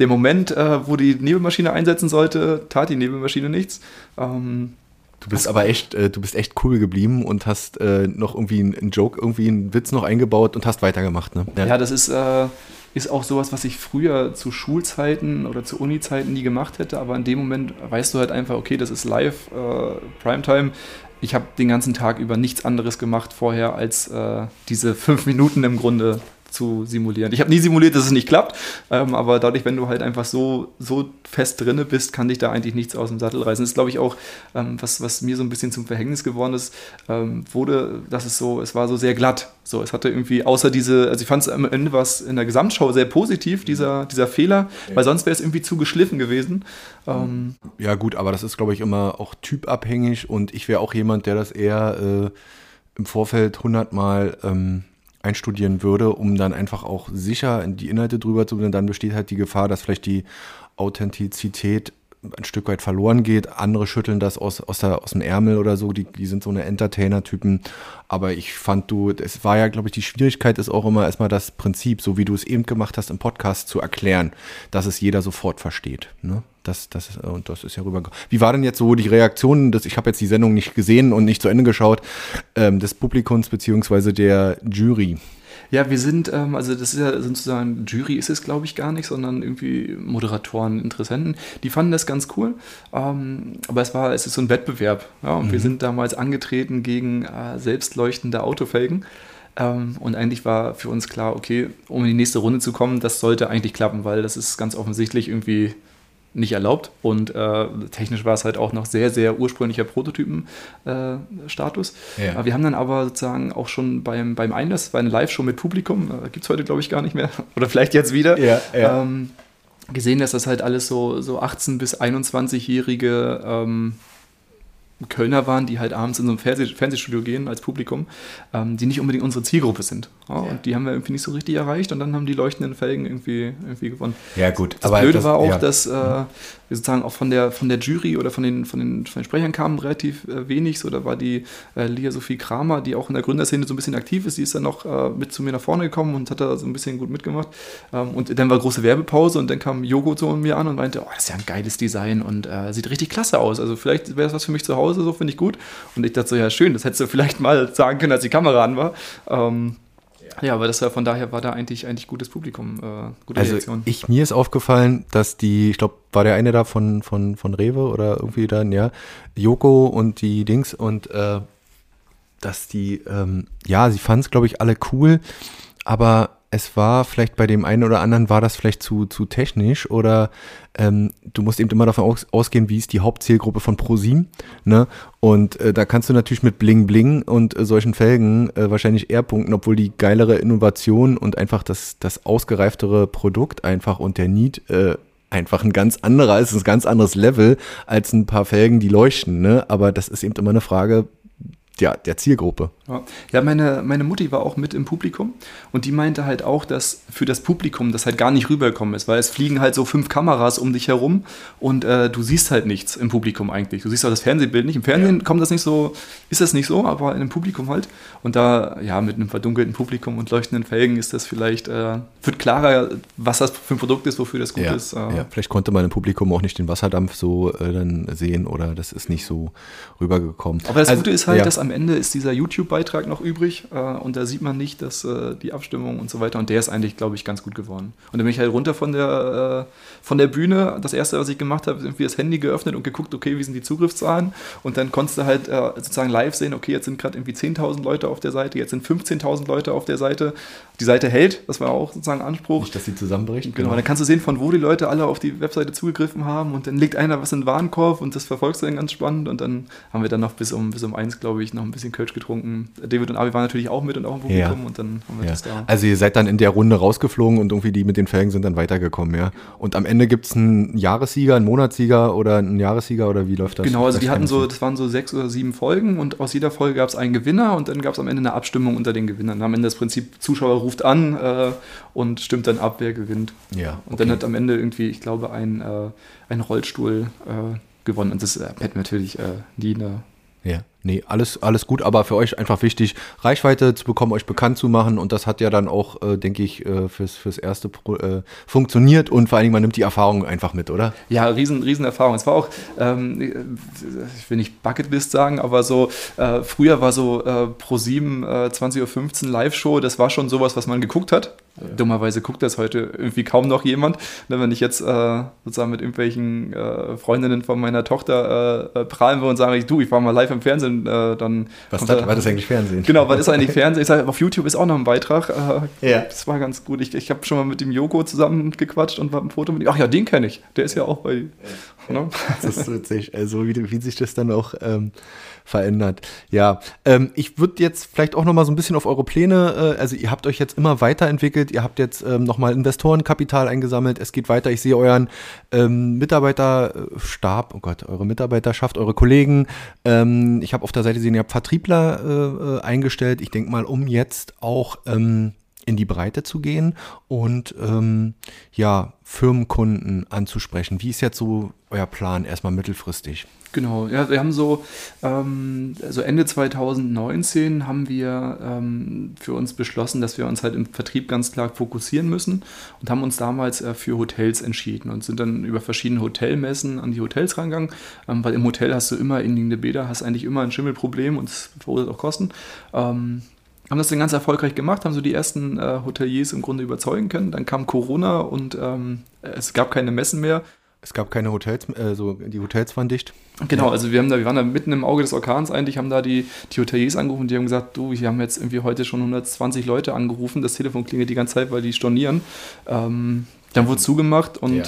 der Moment, äh, wo die Nebelmaschine einsetzen sollte, tat die Nebelmaschine nichts. Ähm, Du bist aber echt, äh, du bist echt cool geblieben und hast äh, noch irgendwie einen Joke, irgendwie einen Witz noch eingebaut und hast weitergemacht, ne? Ja, ja das ist, äh, ist auch sowas, was ich früher zu Schulzeiten oder zu Uni-Zeiten nie gemacht hätte, aber in dem Moment weißt du halt einfach, okay, das ist live, äh, Primetime. Ich habe den ganzen Tag über nichts anderes gemacht vorher, als äh, diese fünf Minuten im Grunde zu simulieren. Ich habe nie simuliert, dass es nicht klappt, ähm, aber dadurch, wenn du halt einfach so, so fest drinne bist, kann dich da eigentlich nichts aus dem Sattel reißen. Das ist, glaube ich, auch, ähm, was, was mir so ein bisschen zum Verhängnis geworden ist, ähm, wurde, dass es so, es war so sehr glatt. So, es hatte irgendwie, außer diese, also ich fand es am Ende was in der Gesamtschau sehr positiv, dieser, dieser Fehler, ja. weil sonst wäre es irgendwie zu geschliffen gewesen. Ähm, ja, gut, aber das ist, glaube ich, immer auch typabhängig und ich wäre auch jemand, der das eher äh, im Vorfeld hundertmal ähm, einstudieren würde, um dann einfach auch sicher die Inhalte drüber zu bringen. Dann besteht halt die Gefahr, dass vielleicht die Authentizität ein Stück weit verloren geht. Andere schütteln das aus, aus, der, aus dem Ärmel oder so. Die, die sind so eine Entertainer-Typen. Aber ich fand du, es war ja, glaube ich, die Schwierigkeit ist auch immer erstmal das Prinzip, so wie du es eben gemacht hast im Podcast, zu erklären, dass es jeder sofort versteht. Ne? Das, das, und das ist ja rüber. Wie war denn jetzt so die Reaktion, dass ich habe jetzt die Sendung nicht gesehen und nicht zu Ende geschaut, ähm, des Publikums beziehungsweise der Jury? Ja, wir sind, ähm, also das ist ja sozusagen, Jury ist es glaube ich gar nicht, sondern irgendwie Moderatoren, Interessenten, die fanden das ganz cool. Ähm, aber es war, es ist so ein Wettbewerb. Ja, und mhm. wir sind damals angetreten gegen äh, selbstleuchtende Autofelgen. Ähm, und eigentlich war für uns klar, okay, um in die nächste Runde zu kommen, das sollte eigentlich klappen, weil das ist ganz offensichtlich irgendwie nicht erlaubt und äh, technisch war es halt auch noch sehr, sehr ursprünglicher Prototypen-Status. Äh, ja. Wir haben dann aber sozusagen auch schon beim, beim Einlass, bei einer Live-Show mit Publikum, äh, gibt es heute glaube ich gar nicht mehr, (laughs) oder vielleicht jetzt wieder, ja, ja. Ähm, gesehen, dass das halt alles so, so 18- bis 21-jährige ähm, Kölner waren, die halt abends in so ein Fernseh Fernsehstudio gehen als Publikum, ähm, die nicht unbedingt unsere Zielgruppe sind. Ja, ja. Und die haben wir irgendwie nicht so richtig erreicht und dann haben die leuchtenden Felgen irgendwie, irgendwie gewonnen. Ja, gut. Das Aber Blöde das, war auch, ja. dass äh, sozusagen auch von der, von der Jury oder von den, von den, von den Sprechern kamen relativ äh, wenig. So, da war die äh, Lia Sophie Kramer, die auch in der Gründerszene so ein bisschen aktiv ist, die ist dann noch äh, mit zu mir nach vorne gekommen und hat da so ein bisschen gut mitgemacht. Ähm, und dann war große Werbepause und dann kam Jogo zu mir an und meinte, oh, das ist ja ein geiles Design und äh, sieht richtig klasse aus. Also vielleicht wäre das was für mich zu Hause, so finde ich gut. Und ich dachte so, ja schön, das hättest du vielleicht mal sagen können, als die Kamera an war. Ähm, ja, aber das war von daher war da eigentlich eigentlich gutes Publikum, äh, gute also Reaktion. Ich mir ist aufgefallen, dass die, ich glaube, war der eine da von von von Rewe oder irgendwie dann ja, Joko und die Dings und äh, dass die ähm, ja, sie fanden es glaube ich alle cool, aber es war vielleicht bei dem einen oder anderen war das vielleicht zu, zu technisch oder ähm, du musst eben immer davon aus, ausgehen, wie ist die Hauptzielgruppe von ProSim. Ne? Und äh, da kannst du natürlich mit Bling Bling und äh, solchen Felgen äh, wahrscheinlich eher punkten, obwohl die geilere Innovation und einfach das, das ausgereiftere Produkt einfach und der Need äh, einfach ein ganz anderer ist, ein ganz anderes Level als ein paar Felgen, die leuchten. Ne? Aber das ist eben immer eine Frage, ja, der Zielgruppe. Ja, meine, meine Mutti war auch mit im Publikum und die meinte halt auch, dass für das Publikum das halt gar nicht rübergekommen ist, weil es fliegen halt so fünf Kameras um dich herum und äh, du siehst halt nichts im Publikum eigentlich. Du siehst auch das Fernsehbild nicht. Im Fernsehen ja. kommt das nicht so, ist das nicht so, aber in dem Publikum halt. Und da, ja, mit einem verdunkelten Publikum und leuchtenden Felgen ist das vielleicht, äh, wird klarer, was das für ein Produkt ist, wofür das gut ja. ist. Äh. Ja, vielleicht konnte man im Publikum auch nicht den Wasserdampf so äh, dann sehen oder das ist nicht so rübergekommen. Aber das also, Gute ist halt, dass am Ende ist dieser YouTube-Beitrag noch übrig äh, und da sieht man nicht, dass äh, die Abstimmung und so weiter und der ist eigentlich, glaube ich, ganz gut geworden. Und dann bin ich halt runter von der, äh, von der Bühne. Das erste, was ich gemacht habe, ist irgendwie das Handy geöffnet und geguckt, okay, wie sind die Zugriffszahlen und dann konntest du halt äh, sozusagen live sehen, okay, jetzt sind gerade irgendwie 10.000 Leute auf der Seite, jetzt sind 15.000 Leute auf der Seite. Die Seite hält, das war auch sozusagen Anspruch. Nicht, dass sie zusammenbricht. Genau, genau. dann kannst du sehen, von wo die Leute alle auf die Webseite zugegriffen haben und dann legt einer was in den Warenkorb und das verfolgst du dann ganz spannend und dann haben wir dann noch bis um, bis um eins, glaube ich, noch ein bisschen Kölsch getrunken. David und Avi waren natürlich auch mit und auch im Publikum ja. und dann haben wir ja. das da. Also ihr seid dann in der Runde rausgeflogen und irgendwie die mit den Felgen sind dann weitergekommen, ja. Und am Ende gibt es einen Jahressieger, einen Monatssieger oder einen Jahressieger oder wie läuft das? Genau, also die hatten so, das waren so sechs oder sieben Folgen und aus jeder Folge gab es einen Gewinner und dann gab es am Ende eine Abstimmung unter den Gewinnern. Am Ende das Prinzip, Zuschauer ruft an äh, und stimmt dann ab, wer gewinnt. Ja. Und okay. dann hat am Ende irgendwie, ich glaube, ein, äh, ein Rollstuhl äh, gewonnen. Und das äh, hätten wir natürlich äh, nie eine ja. Nee, alles, alles gut, aber für euch einfach wichtig, Reichweite zu bekommen, euch bekannt zu machen und das hat ja dann auch, äh, denke ich, äh, fürs, fürs erste Pro, äh, funktioniert und vor allen Dingen, man nimmt die Erfahrung einfach mit, oder? Ja, riesen, riesen Erfahrung. Es war auch, ähm, ich will nicht Bucketlist sagen, aber so, äh, früher war so äh, Pro 7, äh, 20.15 Uhr Live-Show, das war schon sowas, was man geguckt hat. Ja. Dummerweise guckt das heute irgendwie kaum noch jemand. Ne, wenn ich jetzt äh, sozusagen mit irgendwelchen äh, Freundinnen von meiner Tochter äh, prahlen will und sage, du, ich war mal live im Fernsehen, äh, dann. Was da, war das eigentlich Fernsehen? Genau, was ist eigentlich Fernsehen? Ich sage, auf YouTube ist auch noch ein Beitrag. Äh, ja. Das war ganz gut. Ich, ich habe schon mal mit dem Joko zusammen gequatscht und war ein Foto mit ihm. Ach ja, den kenne ich. Der ist ja auch bei. Ja. Ne? (laughs) Das ist witzig. Also, wie, wie sich das dann auch. Ähm, verändert. Ja, ähm, ich würde jetzt vielleicht auch noch mal so ein bisschen auf eure Pläne, äh, also ihr habt euch jetzt immer weiterentwickelt, ihr habt jetzt ähm, noch mal Investorenkapital eingesammelt, es geht weiter, ich sehe euren ähm, Mitarbeiterstab, oh Gott, eure Mitarbeiterschaft, eure Kollegen, ähm, ich habe auf der Seite gesehen, ihr habt Vertriebler äh, äh eingestellt, ich denke mal, um jetzt auch ähm, in die Breite zu gehen und ähm, ja, Firmenkunden anzusprechen. Wie ist jetzt so euer Plan erstmal mittelfristig? Genau, ja, wir haben so, ähm, also Ende 2019 haben wir ähm, für uns beschlossen, dass wir uns halt im Vertrieb ganz klar fokussieren müssen und haben uns damals äh, für Hotels entschieden und sind dann über verschiedene Hotelmessen an die Hotels rangegangen, ähm, weil im Hotel hast du immer inliegende Bäder, hast eigentlich immer ein Schimmelproblem und es verursacht auch Kosten. Haben das dann ganz erfolgreich gemacht, haben so die ersten äh, Hoteliers im Grunde überzeugen können. Dann kam Corona und ähm, es gab keine Messen mehr. Es gab keine Hotels, äh, so die Hotels waren dicht. Genau, also wir haben da, wir waren da mitten im Auge des Orkans eigentlich, haben da die, die Hoteliers angerufen, die haben gesagt, du, wir haben jetzt irgendwie heute schon 120 Leute angerufen, das Telefon klingelt die ganze Zeit, weil die stornieren. Ähm, dann wurde zugemacht und ja.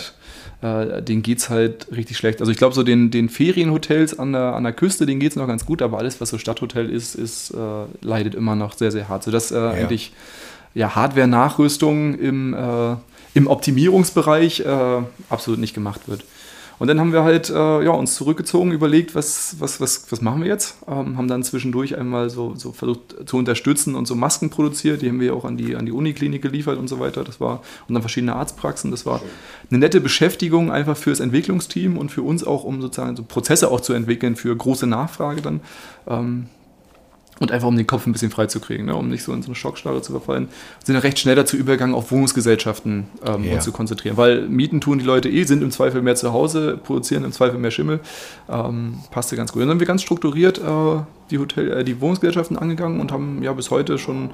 Äh, denen geht es halt richtig schlecht. Also ich glaube, so den, den Ferienhotels an der, an der Küste, denen geht es noch ganz gut, aber alles, was so Stadthotel ist, ist äh, leidet immer noch sehr, sehr hart. Sodass äh, ja. eigentlich ja, Hardware-Nachrüstung im äh, im Optimierungsbereich äh, absolut nicht gemacht wird. Und dann haben wir halt äh, ja, uns zurückgezogen, überlegt, was, was, was, was machen wir jetzt. Ähm, haben dann zwischendurch einmal so, so versucht zu unterstützen und so Masken produziert. Die haben wir auch an die, an die Uniklinik geliefert und so weiter. Das war, und dann verschiedene Arztpraxen. Das war eine nette Beschäftigung einfach fürs Entwicklungsteam und für uns auch, um sozusagen so Prozesse auch zu entwickeln für große Nachfrage dann. Ähm, und einfach um den Kopf ein bisschen frei zu kriegen, ne? um nicht so in so eine Schockstarre zu verfallen, sind dann recht schnell dazu übergegangen, auf Wohnungsgesellschaften ähm, ja. uns zu konzentrieren. Weil Mieten tun die Leute eh, sind im Zweifel mehr zu Hause, produzieren im Zweifel mehr Schimmel. Ähm, passte ganz gut. Und dann haben wir ganz strukturiert äh, die, Hotel, äh, die Wohnungsgesellschaften angegangen und haben ja bis heute schon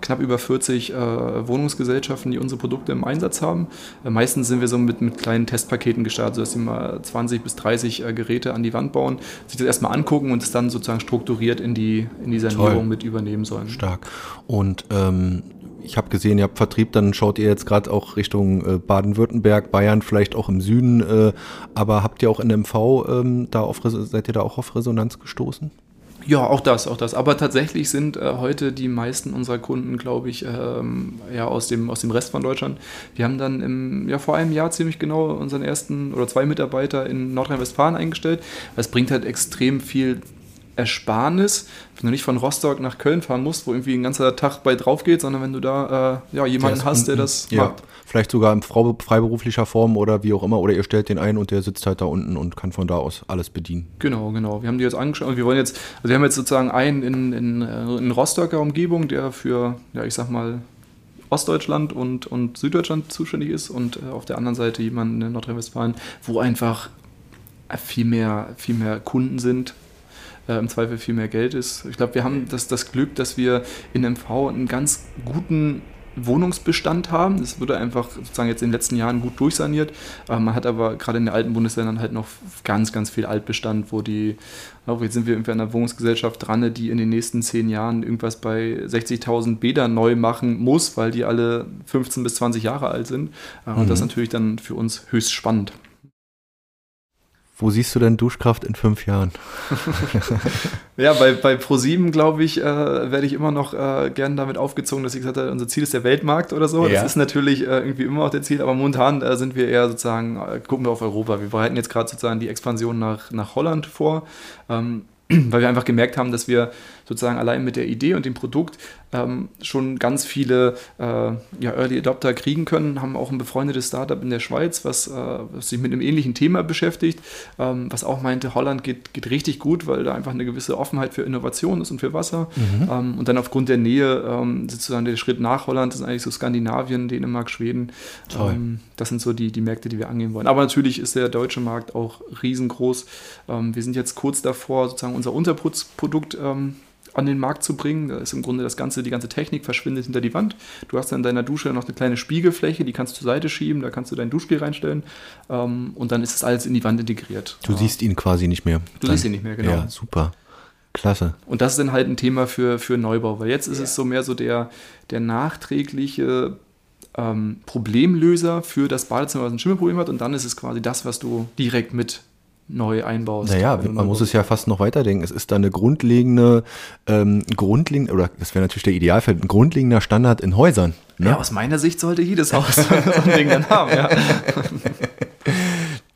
knapp über 40 äh, Wohnungsgesellschaften, die unsere Produkte im Einsatz haben. Äh, meistens sind wir so mit, mit kleinen Testpaketen gestartet, sodass sie mal 20 bis 30 äh, Geräte an die Wand bauen, sich das erstmal angucken und es dann sozusagen strukturiert in die, in die Sanierung Toll. mit übernehmen sollen. Stark. Und ähm, ich habe gesehen, ihr habt Vertrieb, dann schaut ihr jetzt gerade auch Richtung äh, Baden-Württemberg, Bayern, vielleicht auch im Süden. Äh, aber habt ihr auch in MV ähm, da auf seid ihr da auch auf Resonanz gestoßen? Ja, auch das, auch das. Aber tatsächlich sind äh, heute die meisten unserer Kunden, glaube ich, ähm, ja, aus dem, aus dem Rest von Deutschland. Wir haben dann im, ja, vor einem Jahr ziemlich genau unseren ersten oder zwei Mitarbeiter in Nordrhein-Westfalen eingestellt. Das bringt halt extrem viel Ersparnis, wenn du nicht von Rostock nach Köln fahren musst, wo irgendwie ein ganzer Tag bei drauf geht, sondern wenn du da äh, ja, jemanden der hast, der das ja. macht. Vielleicht sogar in freiberuflicher Form oder wie auch immer, oder ihr stellt den ein und der sitzt halt da unten und kann von da aus alles bedienen. Genau, genau. Wir haben die jetzt angeschaut und wir wollen jetzt, also wir haben jetzt sozusagen einen in, in, äh, in Rostocker Umgebung, der für, ja, ich sag mal, Ostdeutschland und, und Süddeutschland zuständig ist und äh, auf der anderen Seite jemanden in Nordrhein-Westfalen, wo einfach viel mehr, viel mehr Kunden sind, äh, im Zweifel viel mehr Geld ist. Ich glaube, wir haben das, das Glück, dass wir in MV einen ganz guten Wohnungsbestand haben. Das wurde einfach sozusagen jetzt in den letzten Jahren gut durchsaniert. Äh, man hat aber gerade in den alten Bundesländern halt noch ganz, ganz viel Altbestand, wo die, auch jetzt sind wir irgendwie an einer Wohnungsgesellschaft dran, die in den nächsten zehn Jahren irgendwas bei 60.000 Bäder neu machen muss, weil die alle 15 bis 20 Jahre alt sind. Äh, und mhm. das ist natürlich dann für uns höchst spannend. Wo siehst du denn Duschkraft in fünf Jahren? (laughs) ja, bei, bei Pro7, glaube ich, äh, werde ich immer noch äh, gern damit aufgezogen, dass ich gesagt habe, unser Ziel ist der Weltmarkt oder so. Ja. Das ist natürlich äh, irgendwie immer auch der Ziel, aber momentan äh, sind wir eher sozusagen, äh, gucken wir auf Europa. Wir bereiten jetzt gerade sozusagen die Expansion nach, nach Holland vor. Ähm, (clears throat) weil wir einfach gemerkt haben, dass wir sozusagen allein mit der Idee und dem Produkt ähm, schon ganz viele äh, ja, Early Adopter kriegen können, haben auch ein befreundetes Startup in der Schweiz, was, äh, was sich mit einem ähnlichen Thema beschäftigt, ähm, was auch meinte, Holland geht, geht richtig gut, weil da einfach eine gewisse Offenheit für Innovation ist und für Wasser. Mhm. Ähm, und dann aufgrund der Nähe ähm, sozusagen der Schritt nach Holland ist eigentlich so Skandinavien, Dänemark, Schweden. Ähm, das sind so die, die Märkte, die wir angehen wollen. Aber natürlich ist der deutsche Markt auch riesengroß. Ähm, wir sind jetzt kurz davor, sozusagen unser Unterputzprodukt ähm, an den Markt zu bringen. Da ist im Grunde das ganze, die ganze Technik verschwindet hinter die Wand. Du hast dann in deiner Dusche noch eine kleine Spiegelfläche, die kannst du zur Seite schieben, da kannst du dein Duschgel reinstellen ähm, und dann ist das alles in die Wand integriert. Du ja. siehst ihn quasi nicht mehr. Du dann, siehst ihn nicht mehr, genau. Ja, super. Klasse. Und das ist dann halt ein Thema für, für Neubau, weil jetzt ist ja. es so mehr so der, der nachträgliche ähm, Problemlöser für das Badezimmer, was ein Schimmelproblem hat und dann ist es quasi das, was du direkt mit neu einbaust. Naja, man muss es ja fast noch weiterdenken. Es ist da eine grundlegende, ähm, grundlegende, oder das wäre natürlich der Idealfall, ein grundlegender Standard in Häusern. Ne? Ja, aus meiner Sicht sollte jedes Haus (laughs) so ein Ding dann haben, ja. (laughs)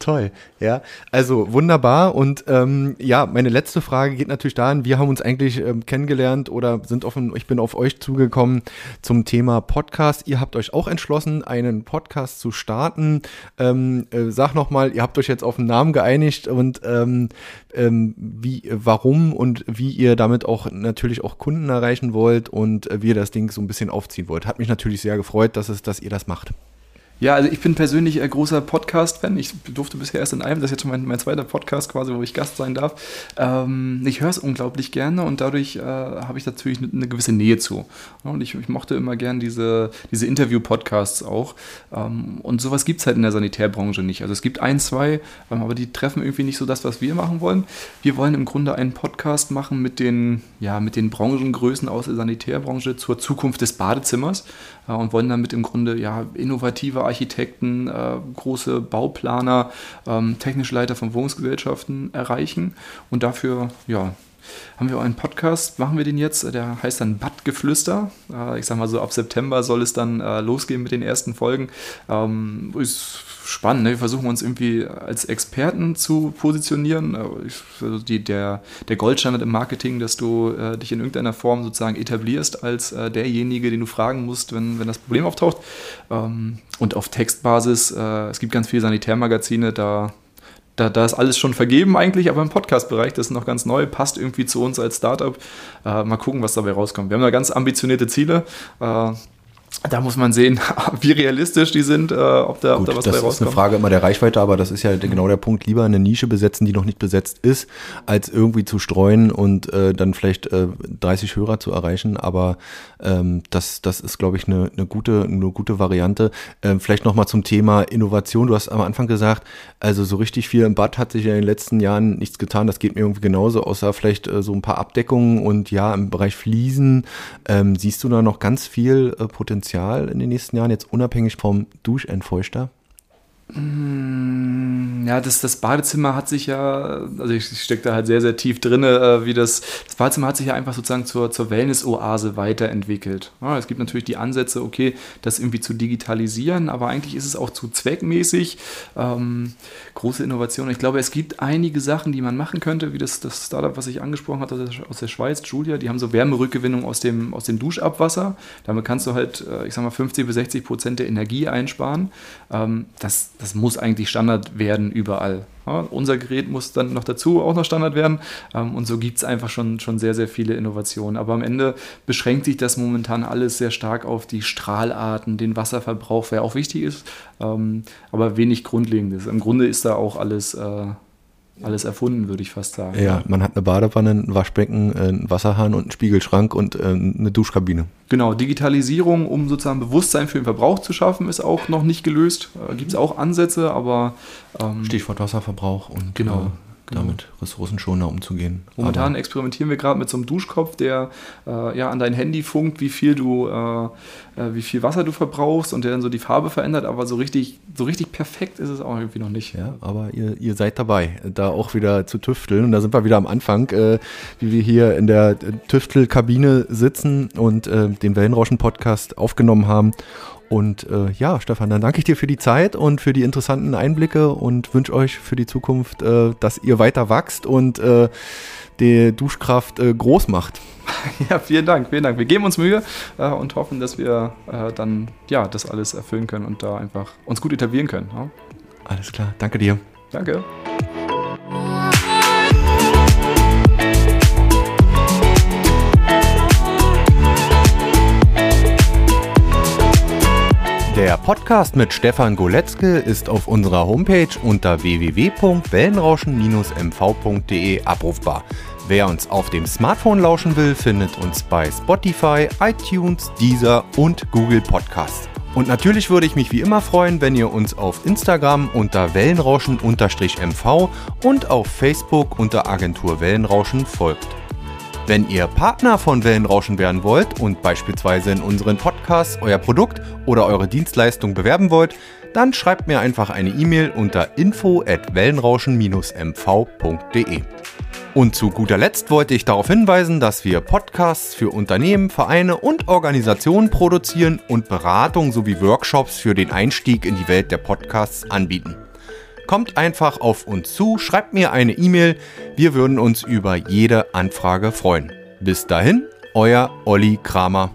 Toll, ja. Also wunderbar. Und ähm, ja, meine letzte Frage geht natürlich dahin, wir haben uns eigentlich ähm, kennengelernt oder sind offen, ich bin auf euch zugekommen zum Thema Podcast. Ihr habt euch auch entschlossen, einen Podcast zu starten. Ähm, äh, sag nochmal, ihr habt euch jetzt auf einen Namen geeinigt und ähm, ähm, wie, warum und wie ihr damit auch natürlich auch Kunden erreichen wollt und äh, wie ihr das Ding so ein bisschen aufziehen wollt. Hat mich natürlich sehr gefreut, dass es, dass ihr das macht. Ja, also ich bin persönlich ein großer Podcast-Fan. Ich durfte bisher erst in einem, das ist jetzt schon mein, mein zweiter Podcast quasi, wo ich Gast sein darf. Ähm, ich höre es unglaublich gerne und dadurch äh, habe ich natürlich eine, eine, gewisse Nähe zu. Und ich, ich, mochte immer gern diese, diese Interview-Podcasts auch. Ähm, und sowas gibt es halt in der Sanitärbranche nicht. Also es gibt ein, zwei, ähm, aber die treffen irgendwie nicht so das, was wir machen wollen. Wir wollen im Grunde einen Podcast machen mit den, ja, mit den Branchengrößen aus der Sanitärbranche zur Zukunft des Badezimmers äh, und wollen damit im Grunde ja innovative Architekten, äh, große Bauplaner, ähm, technische Leiter von Wohnungsgesellschaften erreichen. Und dafür, ja, haben wir auch einen Podcast, machen wir den jetzt, der heißt dann Badgeflüster. Äh, ich sag mal so, ab September soll es dann äh, losgehen mit den ersten Folgen. Ähm, ist spannend, ne? wir versuchen uns irgendwie als Experten zu positionieren. Äh, also die, der, der Goldstandard im Marketing, dass du äh, dich in irgendeiner Form sozusagen etablierst als äh, derjenige, den du fragen musst, wenn, wenn das Problem auftaucht. Ähm, und auf Textbasis, äh, es gibt ganz viele Sanitärmagazine, da da, da ist alles schon vergeben eigentlich, aber im Podcast-Bereich, das ist noch ganz neu, passt irgendwie zu uns als Startup. Äh, mal gucken, was dabei rauskommt. Wir haben da ganz ambitionierte Ziele. Äh, da muss man sehen, (laughs) wie realistisch die sind, äh, ob, da, Gut, ob da was das dabei rauskommt. Das ist eine Frage immer der Reichweite, aber das ist ja genau der Punkt. Lieber eine Nische besetzen, die noch nicht besetzt ist, als irgendwie zu streuen und äh, dann vielleicht äh, 30 Hörer zu erreichen. Aber ähm, das, das ist, glaube ich, eine, eine, gute, eine gute Variante. Ähm, vielleicht nochmal zum Thema Innovation. Du hast am Anfang gesagt, also so richtig viel im Bad hat sich ja in den letzten Jahren nichts getan. Das geht mir irgendwie genauso, außer vielleicht äh, so ein paar Abdeckungen und ja, im Bereich Fliesen. Ähm, siehst du da noch ganz viel äh, Potenzial in den nächsten Jahren, jetzt unabhängig vom Duschentfeuchter? Mm, ja, das, das Badezimmer hat sich ja, also ich, stecke da halt sehr, sehr tief drin, äh, wie das, das Badezimmer hat sich ja einfach sozusagen zur, zur Wellness-Oase weiterentwickelt. Ja, es gibt natürlich die Ansätze, okay, das irgendwie zu digitalisieren, aber eigentlich ist es auch zu zweckmäßig. Ähm, große Innovation. Ich glaube, es gibt einige Sachen, die man machen könnte, wie das, das Startup, was ich angesprochen hatte aus der Schweiz, Julia, die haben so Wärmerückgewinnung aus dem, aus dem Duschabwasser. Damit kannst du halt, äh, ich sag mal, 50 bis 60 Prozent der Energie einsparen. Ähm, das das muss eigentlich Standard werden überall. Ja, unser Gerät muss dann noch dazu auch noch Standard werden. Ähm, und so gibt es einfach schon, schon sehr, sehr viele Innovationen. Aber am Ende beschränkt sich das momentan alles sehr stark auf die Strahlarten, den Wasserverbrauch, der auch wichtig ist, ähm, aber wenig Grundlegendes. Im Grunde ist da auch alles äh, alles erfunden, würde ich fast sagen. Ja, man hat eine Badewanne, ein Waschbecken, äh, einen Wasserhahn und einen Spiegelschrank und äh, eine Duschkabine. Genau, Digitalisierung, um sozusagen Bewusstsein für den Verbrauch zu schaffen, ist auch noch nicht gelöst. Äh, Gibt es auch Ansätze, aber. Ähm, Stichwort Wasserverbrauch und genau. Genau. damit ressourcenschonender umzugehen. Momentan Aber experimentieren wir gerade mit so einem Duschkopf, der äh, ja an dein Handy funkt, wie viel du, äh, äh, wie viel Wasser du verbrauchst und der dann so die Farbe verändert. Aber so richtig, so richtig perfekt ist es auch irgendwie noch nicht. Ja, aber ihr, ihr seid dabei, da auch wieder zu tüfteln. Und da sind wir wieder am Anfang, äh, wie wir hier in der Tüftelkabine sitzen und äh, den Wellenrauschen-Podcast aufgenommen haben Und äh, ja, Stefan, dann danke ich dir für die Zeit und für die interessanten Einblicke und wünsche euch für die Zukunft, äh, dass ihr weiter wachst und äh, die Duschkraft äh, groß macht. (laughs) Ja, vielen Dank, vielen Dank. Wir geben uns Mühe äh, und hoffen, dass wir äh, dann ja das alles erfüllen können und da einfach uns gut etablieren können. Ja? Alles klar, danke dir. Danke. Der Podcast mit Stefan Goletzke ist auf unserer Homepage unter www.wellenrauschen-mv.de abrufbar. Wer uns auf dem Smartphone lauschen will, findet uns bei Spotify, iTunes, Deezer und Google Podcasts. Und natürlich würde ich mich wie immer freuen, wenn ihr uns auf Instagram unter Wellenrauschen-MV und auf Facebook unter Agentur Wellenrauschen folgt. Wenn ihr Partner von Wellenrauschen werden wollt und beispielsweise in unseren Podcasts euer Produkt oder eure Dienstleistung bewerben wollt, dann schreibt mir einfach eine E-Mail unter info at wellenrauschen-mv.de. Und zu guter Letzt wollte ich darauf hinweisen, dass wir Podcasts für Unternehmen, Vereine und Organisationen produzieren und Beratung sowie Workshops für den Einstieg in die Welt der Podcasts anbieten. Kommt einfach auf uns zu, schreibt mir eine E-Mail. Wir würden uns über jede Anfrage freuen. Bis dahin, euer Olli Kramer.